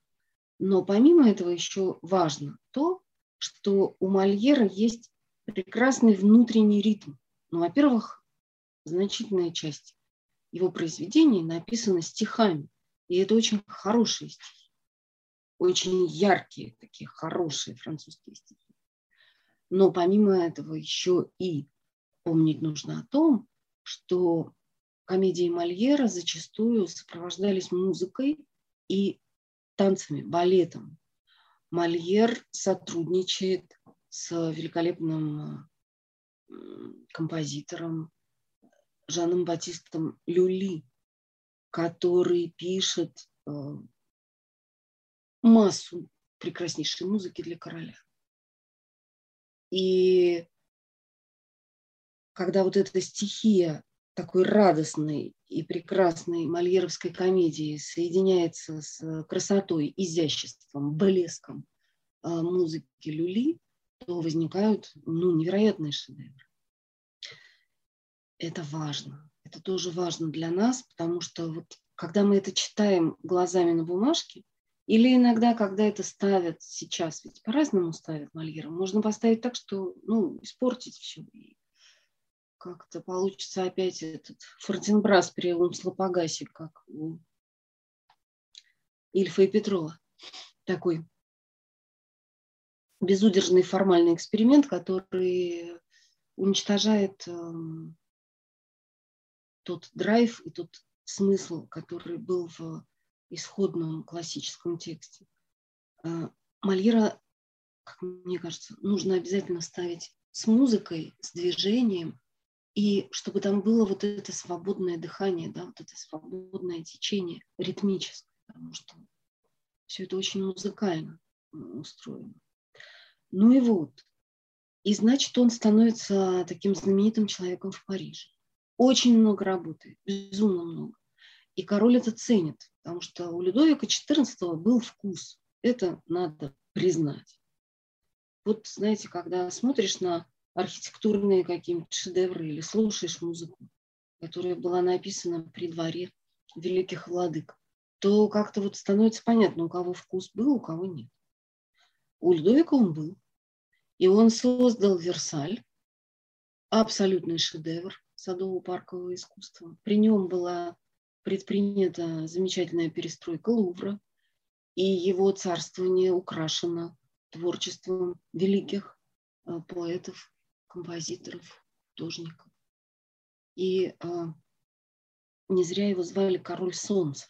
Но помимо этого еще важно то, что у Мольера есть прекрасный внутренний ритм. Ну, во-первых, значительная часть его произведений написана стихами. И это очень хорошие стихи. Очень яркие, такие хорошие французские стихи. Но помимо этого еще и помнить нужно о том, что комедии Мольера зачастую сопровождались музыкой и танцами, балетом. Мольер сотрудничает с великолепным композитором Жаном Батистом Люли, который пишет э, массу прекраснейшей музыки для короля. И когда вот эта стихия такой радостной и прекрасной мольеровской комедии соединяется с красотой, изяществом, блеском э, музыки Люли, то возникают ну, невероятные шедевры это важно. Это тоже важно для нас, потому что вот когда мы это читаем глазами на бумажке, или иногда, когда это ставят сейчас, ведь по-разному ставят Мольера, можно поставить так, что, ну, испортить все. Как-то получится опять этот Фортенбрас при Умслопогасе, как у Ильфа и Петрова. Такой безудержный формальный эксперимент, который уничтожает эм, тот драйв и тот смысл, который был в исходном классическом тексте. А, Мольера, как мне кажется, нужно обязательно ставить с музыкой, с движением, и чтобы там было вот это свободное дыхание, да, вот это свободное течение ритмическое, потому что все это очень музыкально устроено. Ну и вот. И значит, он становится таким знаменитым человеком в Париже очень много работы, безумно много. И король это ценит, потому что у Людовика XIV был вкус. Это надо признать. Вот, знаете, когда смотришь на архитектурные какие-нибудь шедевры или слушаешь музыку, которая была написана при дворе великих владык, то как-то вот становится понятно, у кого вкус был, у кого нет. у Людовика он был. И он создал Версаль, абсолютный шедевр садово-паркового искусства. При нем была предпринята замечательная перестройка Лувра, и его царствование украшено творчеством великих э, поэтов, композиторов, художников. И э, не зря его звали король солнца.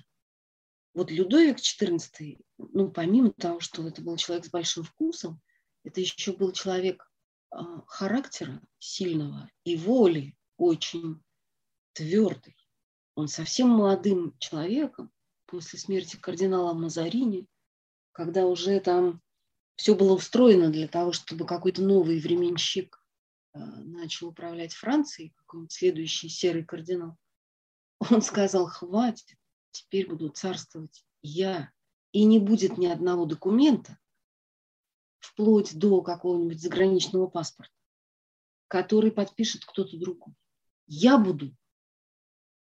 Вот Людовик XIV, ну, помимо того, что это был человек с большим вкусом, это еще был человек э, характера сильного и воли очень твердый. Он совсем молодым человеком после смерти кардинала Мазарини, когда уже там все было устроено для того, чтобы какой-то новый временщик э, начал управлять Францией, какой-нибудь следующий серый кардинал, он сказал, хватит, теперь буду царствовать я. И не будет ни одного документа, вплоть до какого-нибудь заграничного паспорта, который подпишет кто-то другой. Я буду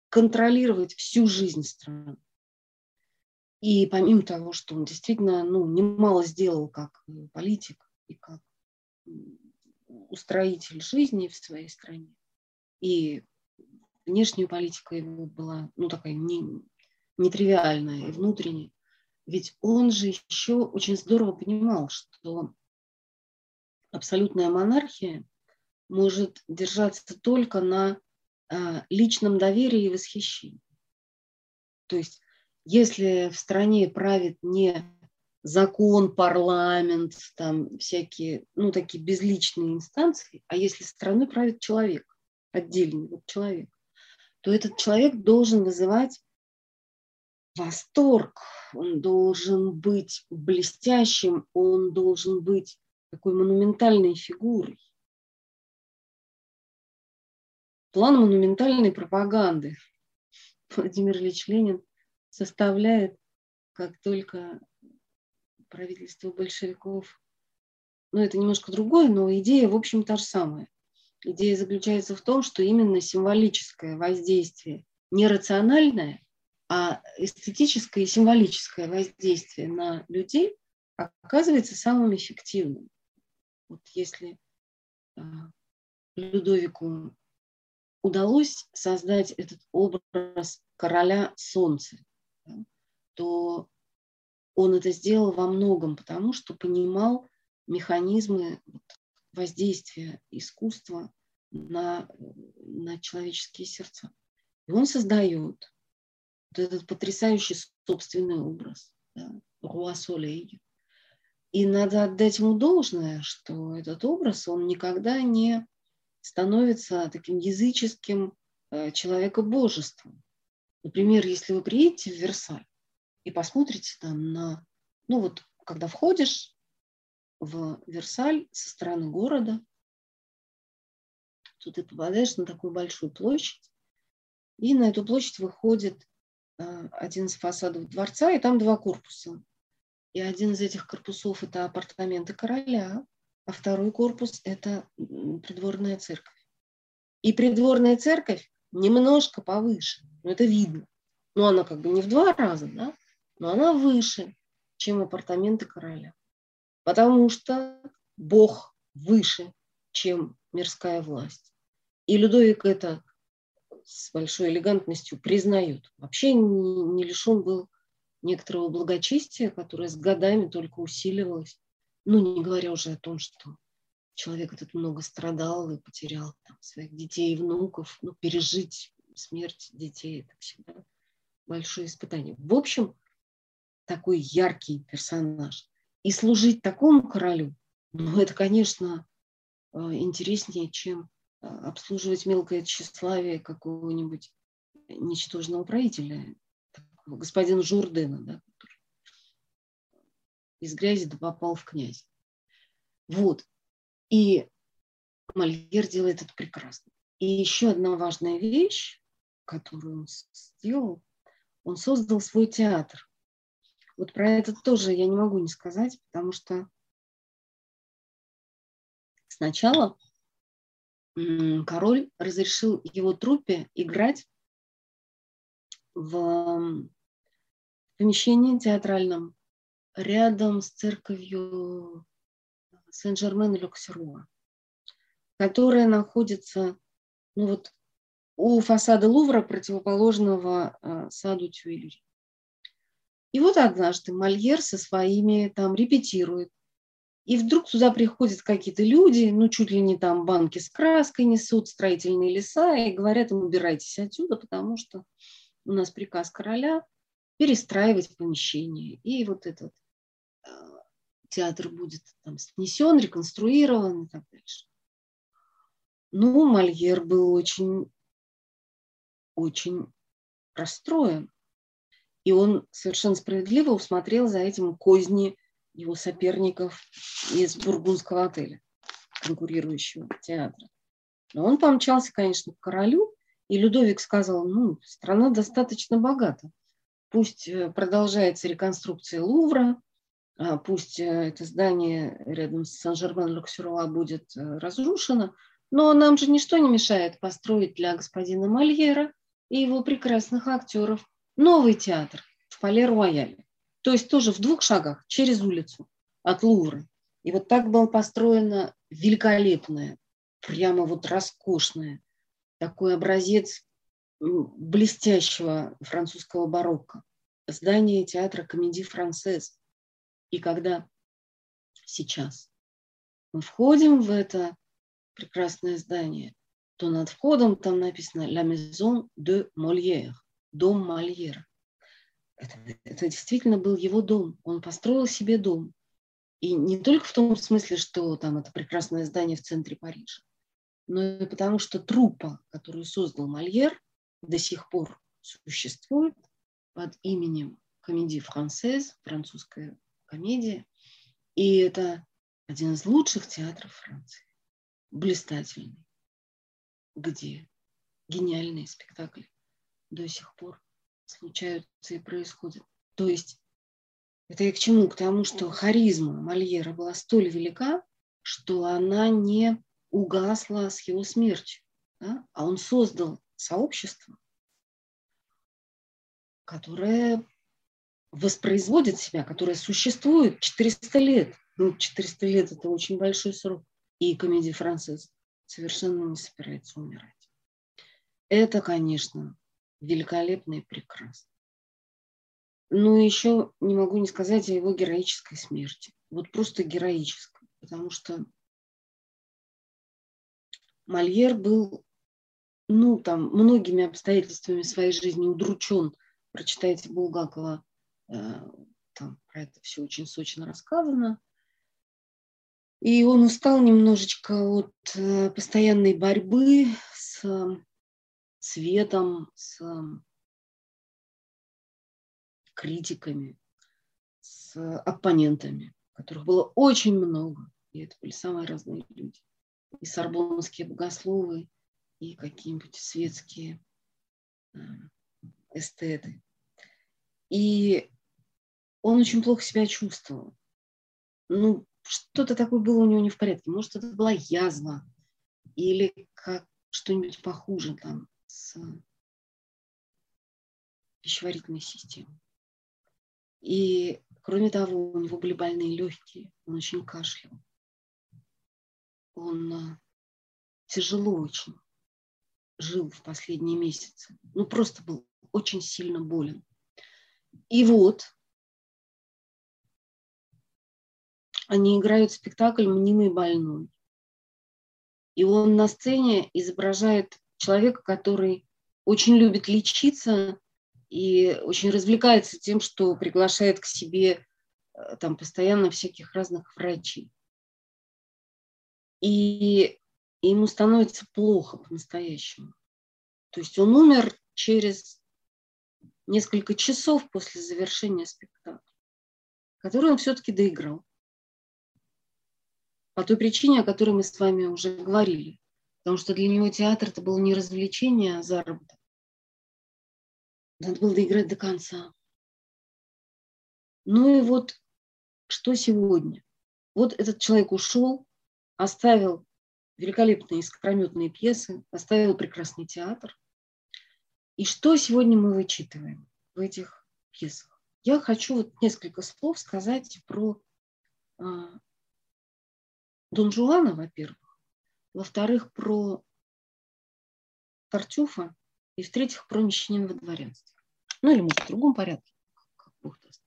контролировать всю жизнь страны. И помимо того, что он действительно ну, немало сделал как политик и как устроитель жизни в своей стране, и внешняя политика его была ну, такая не, нетривиальная и внутренняя, ведь он же еще очень здорово понимал, что абсолютная монархия может держаться только на личном доверии и восхищении. То есть если в стране правит не закон, парламент, там всякие, ну, такие безличные инстанции, а если страной правит человек, отдельный вот человек, то этот человек должен вызывать восторг, он должен быть блестящим, он должен быть такой монументальной фигурой. План монументальной пропаганды <laughs> Владимир Ильич Ленин составляет, как только правительство большевиков, ну это немножко другое, но идея, в общем, та же самая. Идея заключается в том, что именно символическое воздействие, не рациональное, а эстетическое и символическое воздействие на людей оказывается самым эффективным. Вот если а, Людовику удалось создать этот образ короля солнца, то он это сделал во многом, потому что понимал механизмы воздействия искусства на, на человеческие сердца. И он создает вот этот потрясающий собственный образ, да, Руа Солей. И надо отдать ему должное, что этот образ, он никогда не становится таким языческим э, человекобожеством. Например, если вы приедете в Версаль и посмотрите там на, ну вот, когда входишь в Версаль со стороны города, то ты попадаешь на такую большую площадь, и на эту площадь выходит э, один из фасадов дворца, и там два корпуса. И один из этих корпусов – это апартаменты короля, а второй корпус – это придворная церковь. И придворная церковь немножко повыше, но это видно. Но она как бы не в два раза, да, но она выше, чем апартаменты короля. Потому что Бог выше, чем мирская власть. И Людовик это с большой элегантностью признает. Вообще не, не лишен был некоторого благочестия, которое с годами только усиливалось. Ну, не говоря уже о том, что человек этот много страдал и потерял там, своих детей и внуков. Ну, пережить смерть детей – это всегда большое испытание. В общем, такой яркий персонаж. И служить такому королю, ну, это, конечно, э, интереснее, чем э, обслуживать мелкое тщеславие какого-нибудь ничтожного правителя, господина Журдена, да, из грязи да попал в князь. Вот. И Мольер делает это прекрасно. И еще одна важная вещь, которую он сделал, он создал свой театр. Вот про это тоже я не могу не сказать, потому что сначала король разрешил его труппе играть в помещении театральном рядом с церковью Сен-Жермен-Люксеруа, которая находится ну вот, у фасада Лувра, противоположного э, саду Тюильри. И вот однажды Мольер со своими там репетирует. И вдруг туда приходят какие-то люди, ну, чуть ли не там банки с краской несут, строительные леса, и говорят им, убирайтесь отсюда, потому что у нас приказ короля перестраивать помещение. И вот этот э, театр будет там снесен, реконструирован и так дальше. Ну, Мольер был очень, очень расстроен. И он совершенно справедливо усмотрел за этим козни его соперников из бургундского отеля, конкурирующего театра. Но он помчался, конечно, к королю, и Людовик сказал, ну, страна достаточно богата. Пусть э, продолжается реконструкция Лувра, пусть э, это здание рядом с Сан-Жермен-Люксеруа будет э, разрушено, но нам же ничто не мешает построить для господина Мольера и его прекрасных актеров новый театр в Пале-Руаяле. То есть тоже в двух шагах через улицу от Лувра. И вот так было построено великолепное, прямо вот роскошное, такой образец блестящего французского барокко. Здание театра комедии францез. И когда сейчас мы входим в это прекрасное здание, то над входом там написано «La maison de Molière» – «Дом Мольера». Это, это действительно был его дом. Он построил себе дом. И не только в том смысле, что там это прекрасное здание в центре Парижа, но и потому, что труппа, которую создал Мольер, до сих пор существует под именем Комедии Францез, французская комедия. И это один из лучших театров Франции блистательный, где гениальные спектакли до сих пор случаются и происходят. То есть это и к чему? К тому, что харизма Мольера была столь велика, что она не угасла с его смертью. Да? А он создал сообщество, которое воспроизводит себя, которое существует 400 лет. Ну, 400 лет – это очень большой срок и комедия «Франциск» совершенно не собирается умирать. Это, конечно, великолепно и прекрасно. Но еще не могу не сказать о его героической смерти. Вот просто героической. Потому что Мольер был, ну, там, многими обстоятельствами своей жизни удручен. Прочитайте Булгакова, там про это все очень сочно рассказано. И он устал немножечко от э, постоянной борьбы с светом, с критиками, с оппонентами, которых было очень много. И это были самые разные люди. И сорбонские богословы, и какие-нибудь светские э, эстеты. И он очень плохо себя чувствовал. Ну, что-то такое было у него не в порядке. Может, это была язва или как что-нибудь похуже там с пищеварительной системой. И кроме того, у него были больные легкие, он очень кашлял. Он а, тяжело очень жил в последние месяцы. Ну, просто был очень сильно болен. И вот они играют спектакль «Мнимый больной». И он на сцене изображает человека, который очень любит лечиться и очень развлекается тем, что приглашает к себе э, там постоянно всяких разных врачей. И ему становится плохо по-настоящему. То есть он умер через несколько часов после завершения спектакля, который он все-таки доиграл по той причине, о которой мы с вами уже говорили. Потому что для него театр это было не развлечение, а заработок. Надо было доиграть до конца. Ну и вот что сегодня? Вот этот человек ушел, оставил великолепные искрометные пьесы, оставил прекрасный театр. И что сегодня мы вычитываем в этих пьесах? Я хочу вот несколько слов сказать про а, Дон Жуана, во-первых, во-вторых, про Тартюфа, и в-третьих, про мещанина во дворянстве. Ну или, может, в другом порядке, как Бог даст.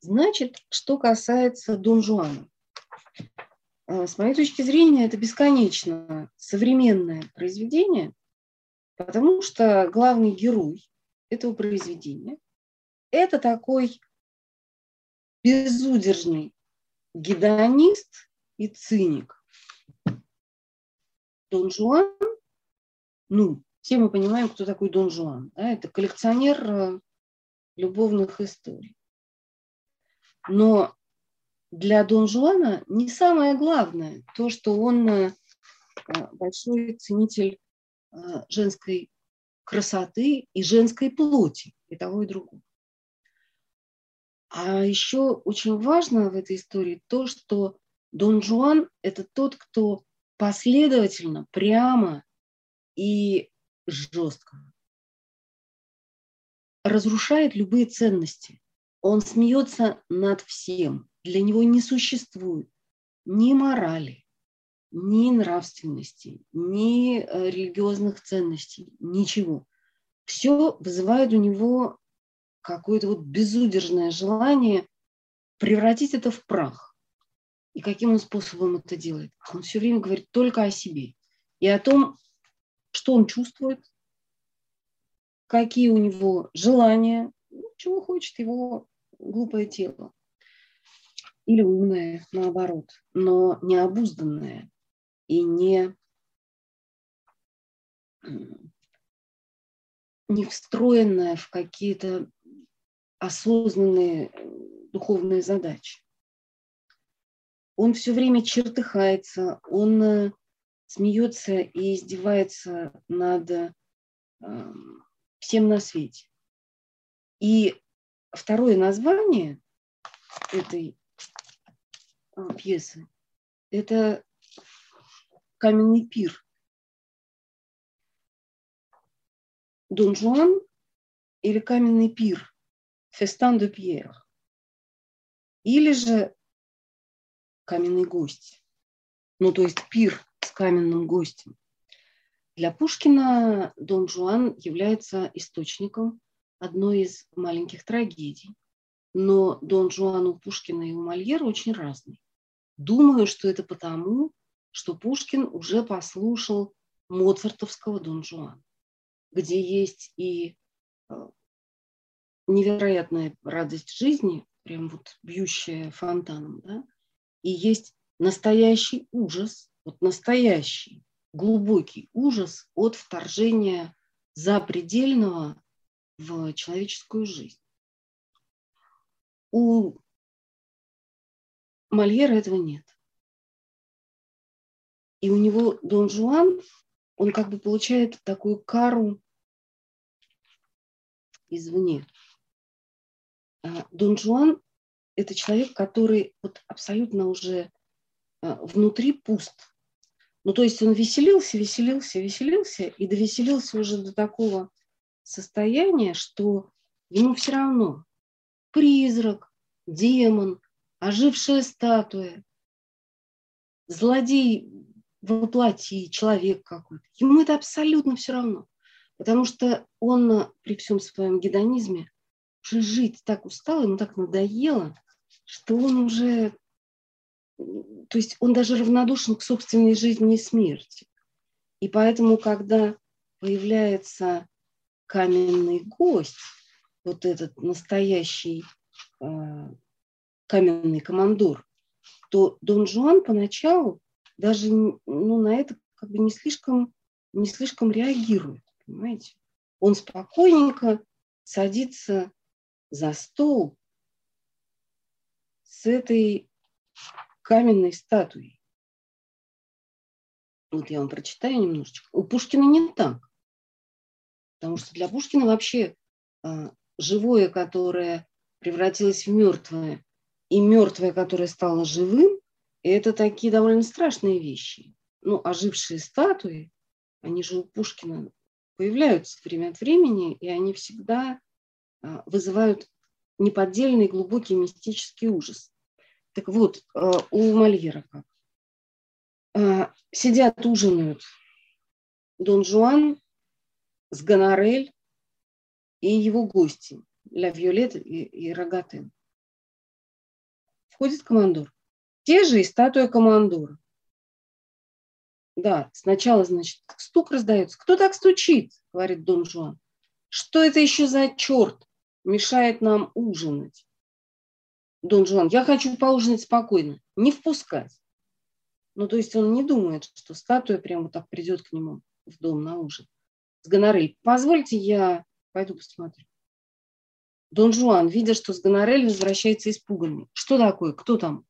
Значит, что касается Дон Жуана. Э, с моей точки зрения, это бесконечно современное произведение, потому что главный герой этого произведения – это такой безудержный гедонист и циник. Дон Жуан, ну, все мы понимаем, кто такой Дон Жуан. Да? Это коллекционер э, любовных историй. Но для Дон Жуана не самое главное то, что он э, большой ценитель э, женской красоты и женской плоти, и того, и другого. А еще очень важно в этой истории то, что Дон Жуан – это тот, кто последовательно, прямо и жестко разрушает любые ценности. Он смеется над всем. Для него не существует ни морали, ни нравственности, ни э, религиозных ценностей, ничего. Все вызывает у него какое-то вот безудержное желание превратить это в прах. И каким он способом это делает? Он все время говорит только о себе и о том, что он чувствует, какие у него желания, ну, чего хочет его глупое тело. Или умное, наоборот, но необузданное и не, не встроенное в какие-то осознанные духовные задачи. Он все время чертыхается, он э, смеется и издевается над э, всем на свете. И второе название этой а, пьесы – это «Каменный пир». Дон Жуан или «Каменный пир» – «Фестан де Пьер» или же «Каменный гость». Ну, то есть пир с каменным гостем. Для Пушкина Дон Жуан является источником одной из маленьких трагедий. Но Дон Жуан у Пушкина и у Мольера очень разный. Думаю, что это потому, что Пушкин уже послушал моцартовского Дон Жуана, где есть и э, невероятная радость жизни, прям вот бьющая фонтаном, да, и есть настоящий ужас, вот настоящий, глубокий ужас от вторжения запредельного в человеческую жизнь. У Мольера этого нет. И у него Дон Жуан, он как бы получает такую кару извне. А Дон Жуан – это человек, который вот абсолютно уже а, внутри пуст. Ну, то есть он веселился, веселился, веселился и довеселился уже до такого состояние, что ему все равно призрак, демон, ожившая статуя, злодей воплоти, человек какой-то. Ему это абсолютно все равно. Потому что он при всем своем гедонизме уже жить так устал, ему так надоело, что он уже, то есть он даже равнодушен к собственной жизни и смерти. И поэтому, когда появляется каменный гость, вот этот настоящий э, каменный командор, то Дон Жуан поначалу даже ну, на это как бы не слишком, не слишком реагирует, понимаете? Он спокойненько садится за стол с этой каменной статуей. Вот я вам прочитаю немножечко. У Пушкина не так. Потому что для Пушкина вообще а, живое, которое превратилось в мертвое, и мертвое, которое стало живым, это такие довольно страшные вещи. Ну, ожившие статуи, они же у Пушкина появляются время от времени, и они всегда а, вызывают неподдельный глубокий мистический ужас. Так вот, а, у Мольера как? А, сидят, ужинают Дон Жуан с Гонорель и его гости, Ля Виолет и, и Рогатен. Входит командор. Те же и статуя командора. Да, сначала, значит, стук раздается. Кто так стучит? Говорит Дон Жуан. Что это еще за черт мешает нам ужинать? Дон Жуан, я хочу поужинать спокойно. Не впускать. Ну, то есть он не думает, что статуя прямо так придет к нему в дом на ужин. С Гонорель, позвольте я пойду посмотрю. Дон Жуан, видя, что с Гонорель возвращается испуганный. Что такое? Кто там?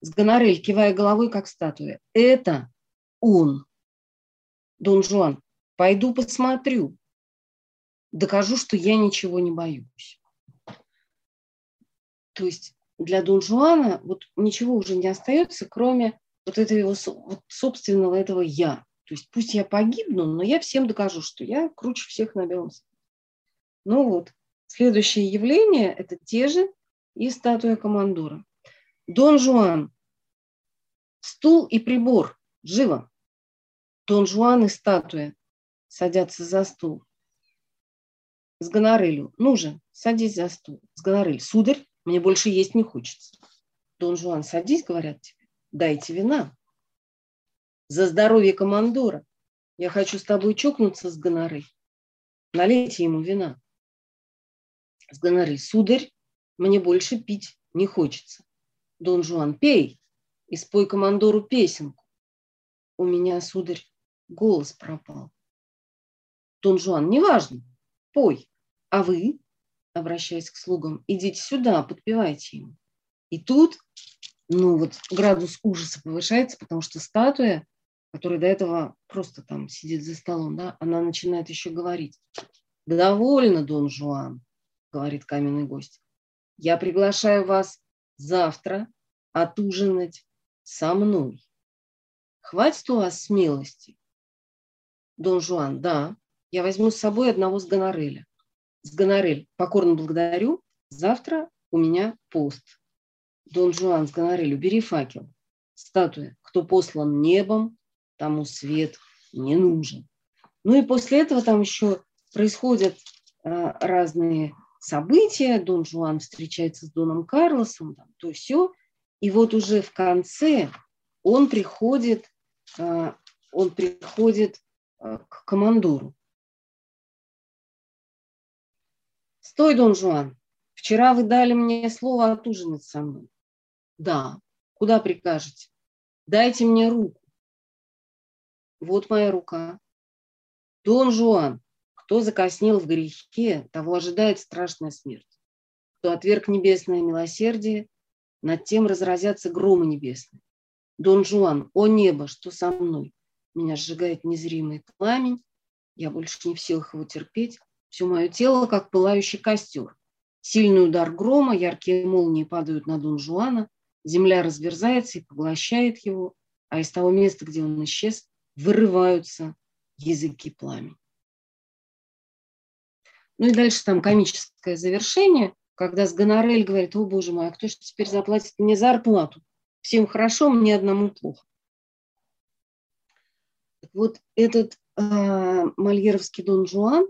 С Гонорель, кивая головой, как статуя. Это он. Дон Жуан, пойду посмотрю. Докажу, что я ничего не боюсь. То есть для Дон Жуана вот ничего уже не остается, кроме вот этого его вот собственного этого «я». То есть пусть я погибну, но я всем докажу, что я круче всех на белом. Ну вот, следующее явление – это те же и статуя командора. Дон Жуан, стул и прибор, живо. Дон Жуан и статуя садятся за стул. С гонорелью. Ну же, садись за стул. С гонорель. Сударь, мне больше есть не хочется. Дон Жуан, садись, говорят тебе. Дайте вина. За здоровье командора. Я хочу с тобой чокнуться с гонорой. Налейте ему вина. С гонорой. Сударь, мне больше пить не хочется. Дон Жуан, пей и спой командору песенку. У меня, сударь, голос пропал. Дон Жуан, неважно, пой. А вы, обращаясь к слугам, идите сюда, подпевайте ему. И тут, ну вот, градус ужаса повышается, потому что статуя, которая до этого просто там сидит за столом, да, она начинает еще говорить. Довольно, Дон Жуан, говорит каменный гость. Я приглашаю вас завтра отужинать со мной. Хватит у вас смелости Дон Жуан, да, я возьму с собой одного с Гонореля. С Гонорель, покорно благодарю, завтра у меня пост. Дон Жуан с Гонорель, бери факел. Статуя, кто послан небом, тому свет не нужен. Ну и после этого там еще происходят а, разные события. Дон Жуан встречается с Доном Карлосом, там, то все. И вот уже в конце он приходит, а, он приходит Э, к командору. Стой, Дон Жуан, вчера вы дали мне слово отужинать со мной. Да, куда прикажете? Дайте мне руку. Вот моя рука. Дон Жуан, кто закоснел в грехе, того ожидает страшная смерть. Кто отверг небесное милосердие, над тем разразятся громы небесные. Дон Жуан, о небо, что со мной? Меня сжигает незримый пламень. Я больше не в силах его терпеть. Все мое тело, как пылающий костер. Сильный удар грома, яркие молнии падают на Дон Жуана. Земля разверзается и поглощает его, а из того места, где он исчез, вырываются языки пламени. Ну и дальше там комическое завершение, когда с Гонорель говорит, о боже мой, а кто же теперь заплатит мне зарплату? Всем хорошо, мне одному плохо. Вот этот э, мольеровский Дон Жуан,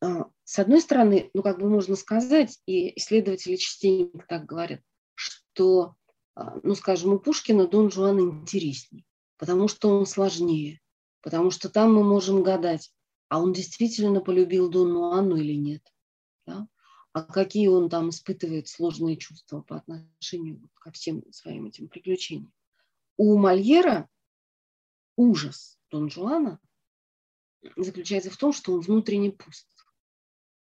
с одной стороны, ну как бы можно сказать, и исследователи частенько так говорят, что, э, ну скажем, у Пушкина Дон Жуан интереснее, потому что он сложнее, потому что там мы можем гадать, а он действительно полюбил Дону Анну или нет. Да? а какие он там испытывает сложные чувства по отношению ко всем своим этим приключениям. У Мольера ужас Дон Жуана заключается в том, что он внутренне пуст.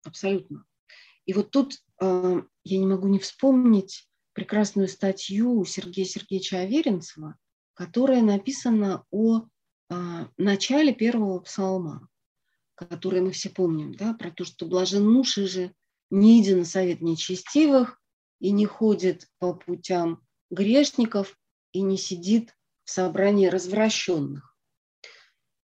Абсолютно. И вот тут э, я не могу не вспомнить прекрасную статью Сергея Сергеевича Аверинцева, которая написана о э, начале первого псалма, который мы все помним, да, про то, что блажен муж и же не идя на совет нечестивых и не ходит по путям грешников и не сидит в собрании развращенных.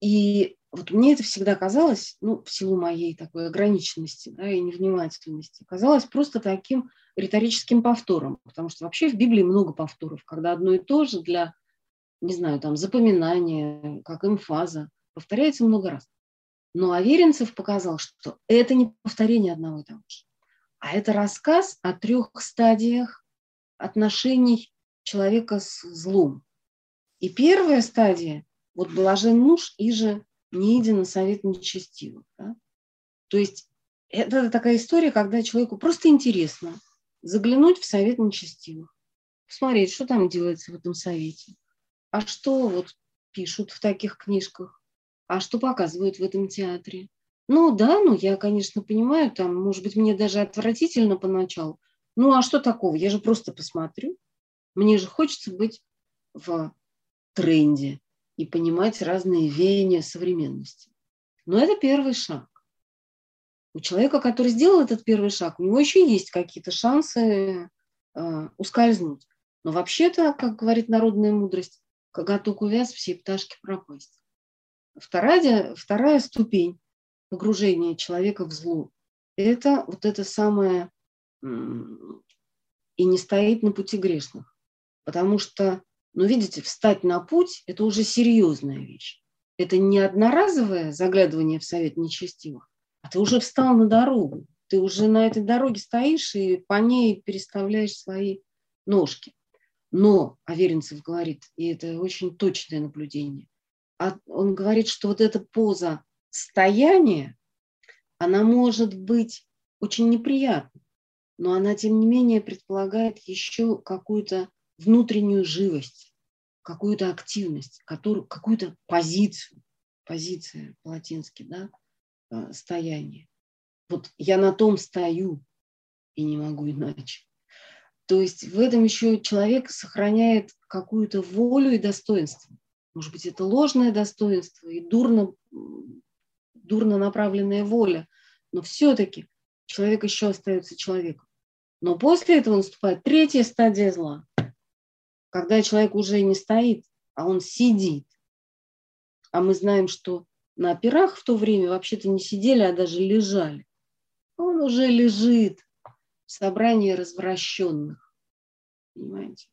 И вот мне это всегда казалось, ну, в силу моей такой ограниченности да, и невнимательности, казалось просто таким риторическим повтором, потому что вообще в Библии много повторов, когда одно и то же для не знаю, там запоминание, как эмфаза, повторяется много раз. Но Аверинцев показал, что это не повторение одного и того же, а это рассказ о трех стадиях отношений человека с злом. И первая стадия, вот блажен муж и же не иди на совет нечестивых. Да? То есть это такая история, когда человеку просто интересно заглянуть в совет нечестивых, посмотреть, что там делается в этом совете, а что вот пишут в таких книжках, а что показывают в этом театре. Ну да, ну я, конечно, понимаю, там, может быть, мне даже отвратительно поначалу. Ну а что такого? Я же просто посмотрю. Мне же хочется быть в тренде и понимать разные веяния современности. Но это первый шаг. У человека, который сделал этот первый шаг, у него еще есть какие-то шансы э, ускользнуть. Но вообще-то, как говорит народная мудрость, коготок увяз, все пташки пропасть. Вторая, вторая ступень погружения человека в зло – это вот это самое и не стоит на пути грешных. Потому что, ну, видите, встать на путь – это уже серьезная вещь. Это не одноразовое заглядывание в совет нечестивых, а ты уже встал на дорогу. Ты уже на этой дороге стоишь и по ней переставляешь свои ножки. Но Аверинцев говорит, и это очень точное наблюдение, а он говорит, что вот эта поза стояния, она может быть очень неприятной, но она, тем не менее, предполагает еще какую-то внутреннюю живость, какую-то активность, которую, какую-то позицию, позиция по-латински, да, э, стояние. Вот я на том стою и не могу иначе. То есть в этом еще человек сохраняет какую-то волю и достоинство. Может быть, это ложное достоинство и дурно, дурно направленная воля, но все-таки человек еще остается человеком. Но после этого наступает третья стадия зла, когда человек уже не стоит, а он сидит. А мы знаем, что на пирах в то время вообще-то не сидели, а даже лежали. Он уже лежит в собрании развращенных. Понимаете?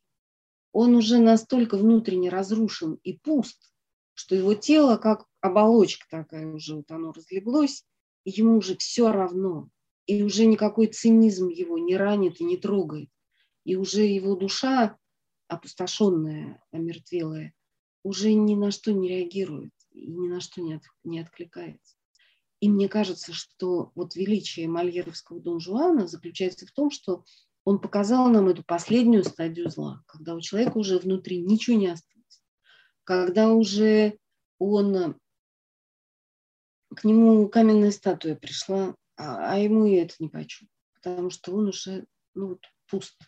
он уже настолько внутренне разрушен и пуст, что его тело, как оболочка такая уже, вот оно разлеглось, и ему уже все равно. И уже никакой цинизм его не ранит и не трогает. И уже его душа, опустошенная, омертвелая, уже ни на что не реагирует и ни на что не, от, не откликается. И мне кажется, что вот величие мальеровского Дон Жуана заключается в том, что он показал нам эту последнюю стадию зла, когда у человека уже внутри ничего не осталось, когда уже он к нему каменная статуя пришла, а, а ему и это не почему, потому что он уже ну, вот, пуст,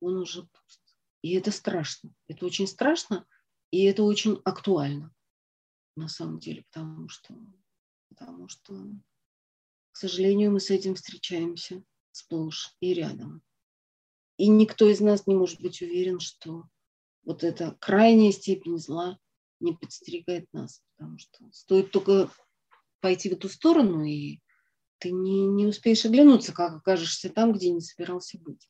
он уже пуст. И это страшно, это очень страшно, и это очень актуально на самом деле, потому что, потому что, к сожалению, мы с этим встречаемся сплошь и рядом. И никто из нас не может быть уверен, что вот эта крайняя степень зла не подстерегает нас, потому что стоит только пойти в эту сторону, и ты не, не успеешь оглянуться, как окажешься там, где не собирался быть.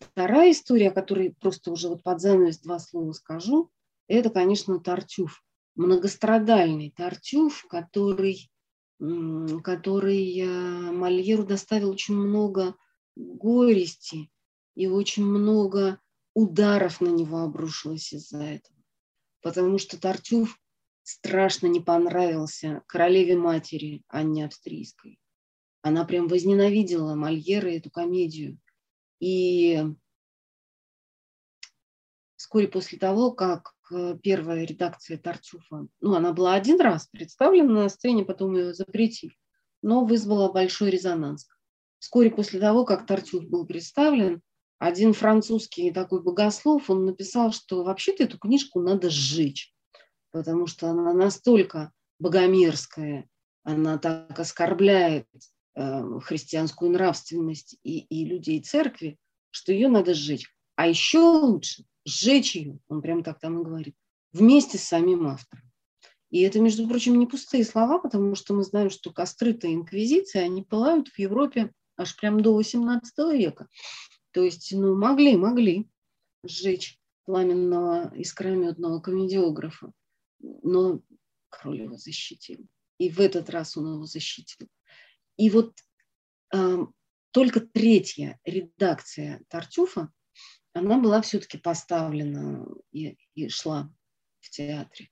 Вторая история, о которой просто уже вот под занавес два слова скажу, это, конечно, Тартюф. Многострадальный Тартюф, который который Мольеру доставил очень много горести и очень много ударов на него обрушилось из-за этого. Потому что Тартюф страшно не понравился королеве-матери Анне Австрийской. Она прям возненавидела Мольера эту комедию. И вскоре после того, как первая редакция Тартюфа, ну, она была один раз представлена на сцене, потом ее запретили, но вызвала большой резонанс. Вскоре после того, как Тартюф был представлен, один французский такой богослов, он написал, что вообще-то эту книжку надо сжечь, потому что она настолько богомерзкая, она так оскорбляет э, христианскую нравственность и, и людей церкви, что ее надо сжечь. А еще лучше сжечь ее, он прям так там и говорит, вместе с самим автором. И это, между прочим, не пустые слова, потому что мы знаем, что костры-то инквизиции, они пылают в Европе аж прям до 18 века. То есть, ну, могли, могли сжечь пламенного искрометного комедиографа. Но король его защитил. И в этот раз он его защитил. И вот э, только третья редакция Тартюфа, она была все-таки поставлена и, и шла в театре.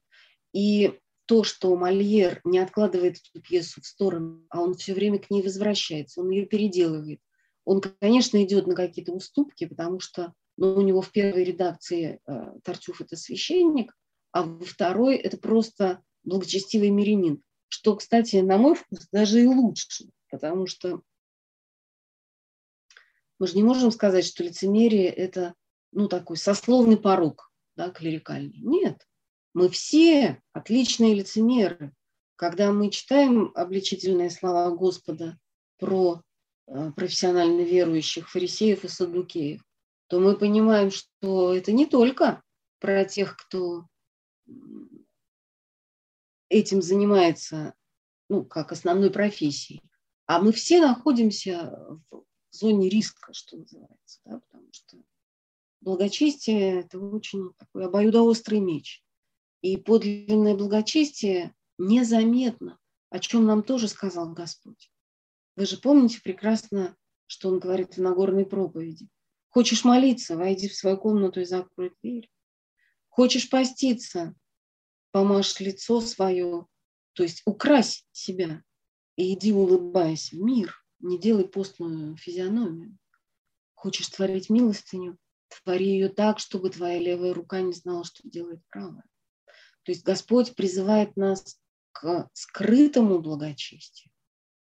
И то, что Мольер не откладывает эту пьесу в сторону, а он все время к ней возвращается, он ее переделывает. Он, конечно, идет на какие-то уступки, потому что ну, у него в первой редакции э, Тартюф – это священник, а во второй – это просто благочестивый мирянин. Что, кстати, на мой вкус, даже и лучше, потому что мы же не можем сказать, что лицемерие – это ну, такой сословный порог да, клерикальный. Нет, мы все отличные лицемеры. Когда мы читаем обличительные слова Господа про э, профессионально верующих фарисеев и садукеев, то мы понимаем, что это не только про тех, кто этим занимается, ну, как основной профессией, а мы все находимся в зоне риска, что называется, да, потому что благочестие – это очень такой обоюдоострый меч. И подлинное благочестие незаметно, о чем нам тоже сказал Господь. Вы же помните прекрасно, что Он говорит в Нагорной проповеди. Хочешь молиться, войди в свою комнату и закрой дверь. Хочешь поститься, помажь лицо свое, то есть укрась себя и иди улыбаясь в мир, не делай постную физиономию. Хочешь творить милостыню, твори ее так, чтобы твоя левая рука не знала, что делает правая. То есть Господь призывает нас к скрытому благочестию.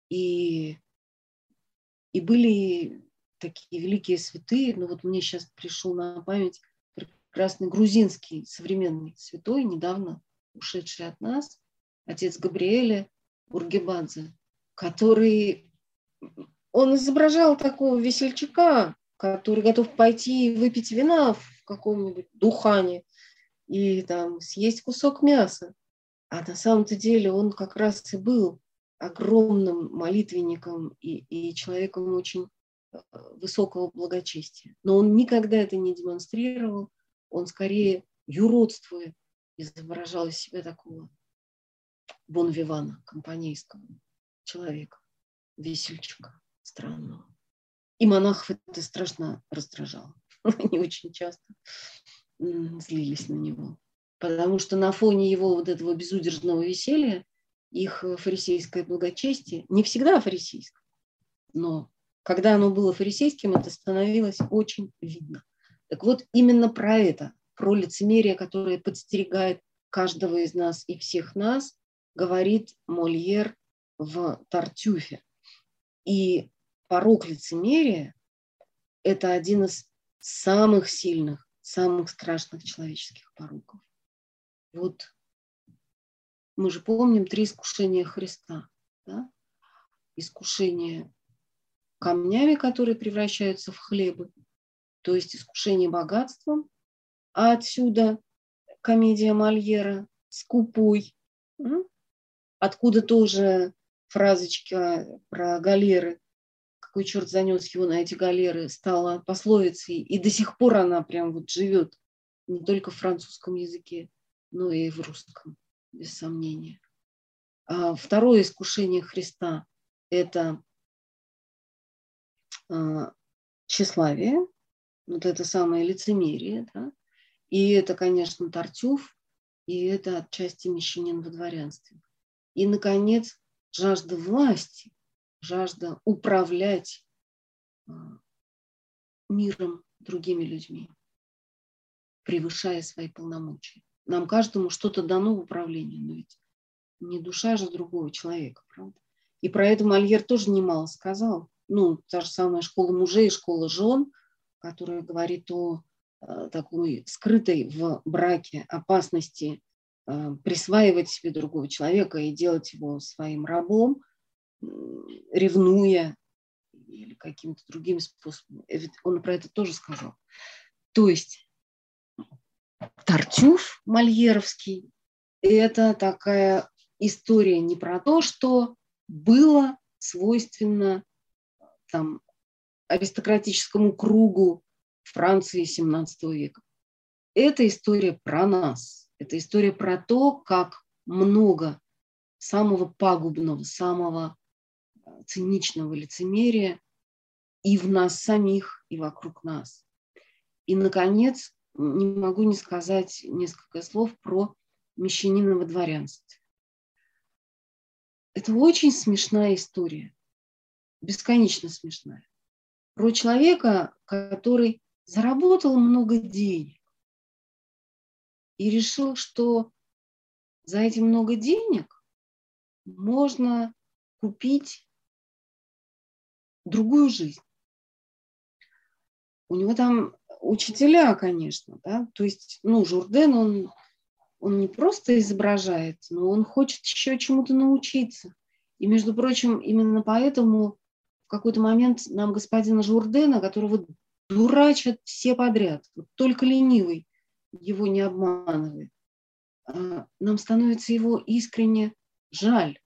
И, и были такие великие святые, но вот мне сейчас пришел на память прекрасный грузинский современный святой, недавно ушедший от нас, отец Габриэля Ургебадзе, который, он изображал такого весельчака, который готов пойти выпить вина в каком-нибудь духане, и там съесть кусок мяса. А на самом-то деле он как раз и был огромным молитвенником и, и человеком очень э, высокого благочестия. Но он никогда это не демонстрировал, он скорее юродствуя изображал из себя такого бонвивана, компанейского человека, весельчака странного. И монахов это страшно раздражало. <laughs> Они очень часто злились на него. Потому что на фоне его вот этого безудержного веселья их фарисейское благочестие, не всегда фарисейское, но когда оно было фарисейским, это становилось очень видно. Так вот, именно про это, про лицемерие, которое подстерегает каждого из нас и всех нас, говорит Мольер в Тартюфе. И порог лицемерия – это один из самых сильных самых страшных человеческих пороков. Вот мы же помним три искушения Христа. Да? Искушение камнями, которые превращаются в хлебы, то есть искушение богатством, а отсюда комедия Мольера «Скупой», откуда тоже фразочка про галеры какой черт занес его на эти галеры, стала пословицей, и до сих пор она прям вот живет не только в французском языке, но и в русском, без сомнения. А второе искушение Христа – это а, тщеславие, вот это самое лицемерие, да? И это, конечно, Тартюф, и это отчасти мещанин во дворянстве. И, наконец, жажда власти, жажда управлять а, миром другими людьми, превышая свои полномочия. Нам каждому что-то дано в управлении, но ведь не душа же другого человека, правда? И про это Мольер тоже немало сказал. Ну, та же самая школа мужей школа жен, которая говорит о такой скрытой в браке опасности э, присваивать себе другого человека и делать его своим рабом, ревнуя или каким-то другим способом. Он про это тоже сказал. То есть Тартюф Мольеровский – это такая история не про то, что было свойственно там, аристократическому кругу Франции XVII века. это история про нас. Это история про то, как много самого пагубного, самого э, циничного лицемерия и в нас самих, и вокруг нас. И, наконец, не могу не сказать несколько слов про мещанина во дворянстве. Это очень смешная история, бесконечно смешная. Про человека, который заработал много денег и решил, что за эти много денег можно купить другую жизнь. У него там учителя, конечно, да, то есть, ну, Журден, он, он не просто изображает, но он хочет еще чему-то научиться. И, между прочим, именно поэтому в какой-то момент нам господина Журдена, которого дурачат все подряд, вот только ленивый его не обманывает, а, нам становится его искренне жаль.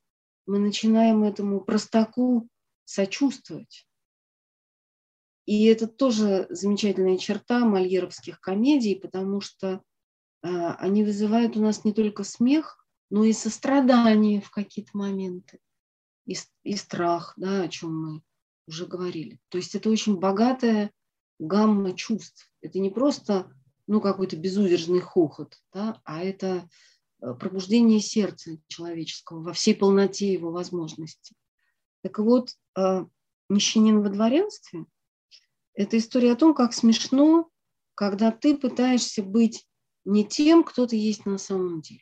Мы начинаем этому простаку сочувствовать. И это тоже замечательная черта мольеровских комедий, потому что э, они вызывают у нас не только смех, но и сострадание в какие-то моменты, и, и страх, да, о чем мы уже говорили. То есть это очень богатая гамма чувств. Это не просто ну, какой-то безудержный хохот, да, а это э, пробуждение сердца человеческого во всей полноте его возможностей. Так вот, э, «Мещанин во дворянстве» Это история о том, как смешно, когда ты пытаешься быть не тем, кто ты есть на самом деле.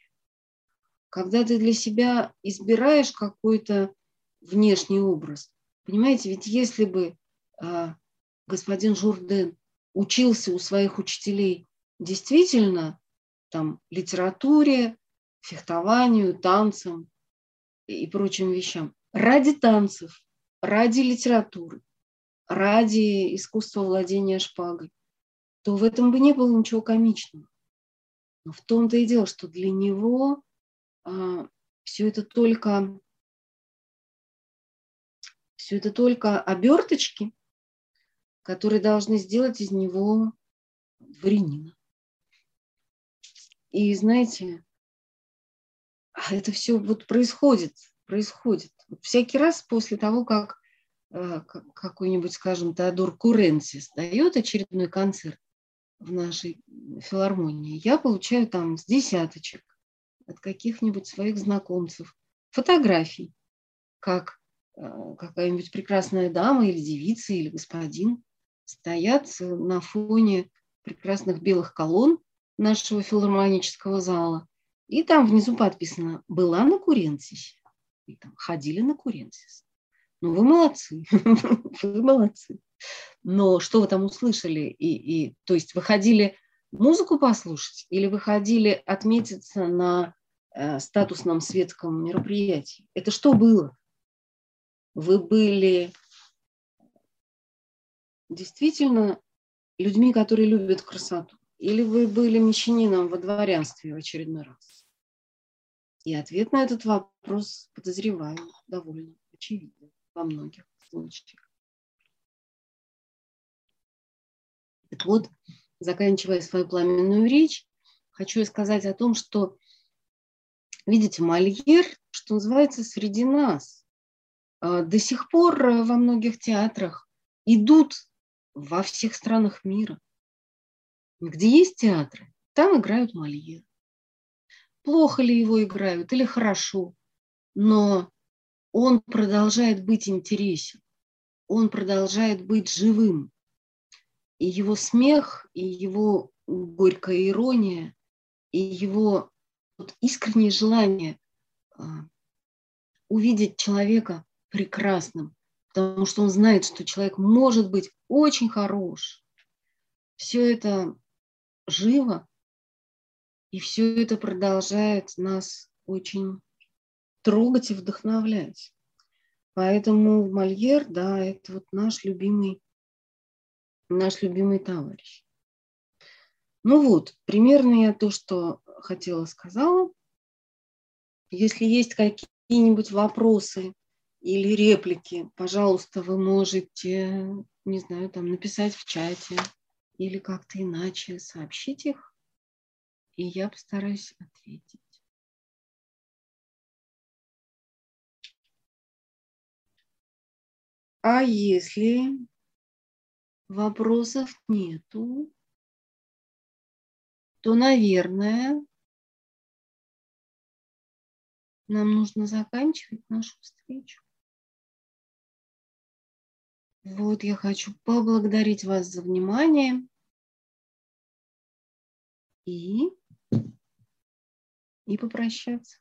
Когда ты для себя избираешь какой-то внешний образ. Понимаете, ведь если бы а, господин Журден учился у своих учителей действительно там литературе, фехтованию, танцам и прочим вещам, ради танцев, ради литературы, ради искусства владения шпагой, то в этом бы не было ничего комичного. Но в том-то и дело, что для него а, все это только все это только оберточки, которые должны сделать из него дворянина. И знаете, это все вот происходит, происходит. Вот всякий раз после того, как Э, какой-нибудь, скажем, Теодор Куренсис дает очередной концерт в нашей филармонии, я получаю там с десяточек от каких-нибудь своих знакомцев фотографий, как э, какая-нибудь прекрасная дама или девица или господин стоят на фоне прекрасных белых колонн нашего филармонического зала. И там внизу подписано «Была на Куренсисе». И там ходили на Куренсис. Ну, вы молодцы, <laughs> вы молодцы. Но что вы там услышали? И, и, то есть выходили музыку послушать или выходили отметиться на э, статусном светском мероприятии? Это что было? Вы были действительно людьми, которые любят красоту? Или вы были мещанином во дворянстве в очередной раз? И ответ на этот вопрос, подозреваю, довольно очевиден во многих случаях. Так вот, заканчивая свою пламенную речь, хочу сказать о том, что, видите, Мольер, что называется, среди нас. А, до сих пор во многих театрах идут во всех странах мира. Где есть театры, там играют Мольер. Плохо ли его играют или хорошо, но он продолжает быть интересен, он продолжает быть живым. И его смех, и его горькая ирония, и его искреннее желание а, увидеть человека прекрасным, потому что он знает, что человек может быть очень хорош. Все это живо, и все это продолжает нас очень трогать и вдохновлять. Поэтому Мольер, да, это вот наш любимый, наш любимый товарищ. Ну вот, примерно я то, что хотела, сказала. Если есть какие-нибудь вопросы или реплики, пожалуйста, вы можете, не знаю, там написать в чате или как-то иначе сообщить их. и я постараюсь ответить. А если вопросов нету, то, наверное, нам нужно заканчивать нашу встречу. Вот я хочу поблагодарить вас за внимание и, и попрощаться.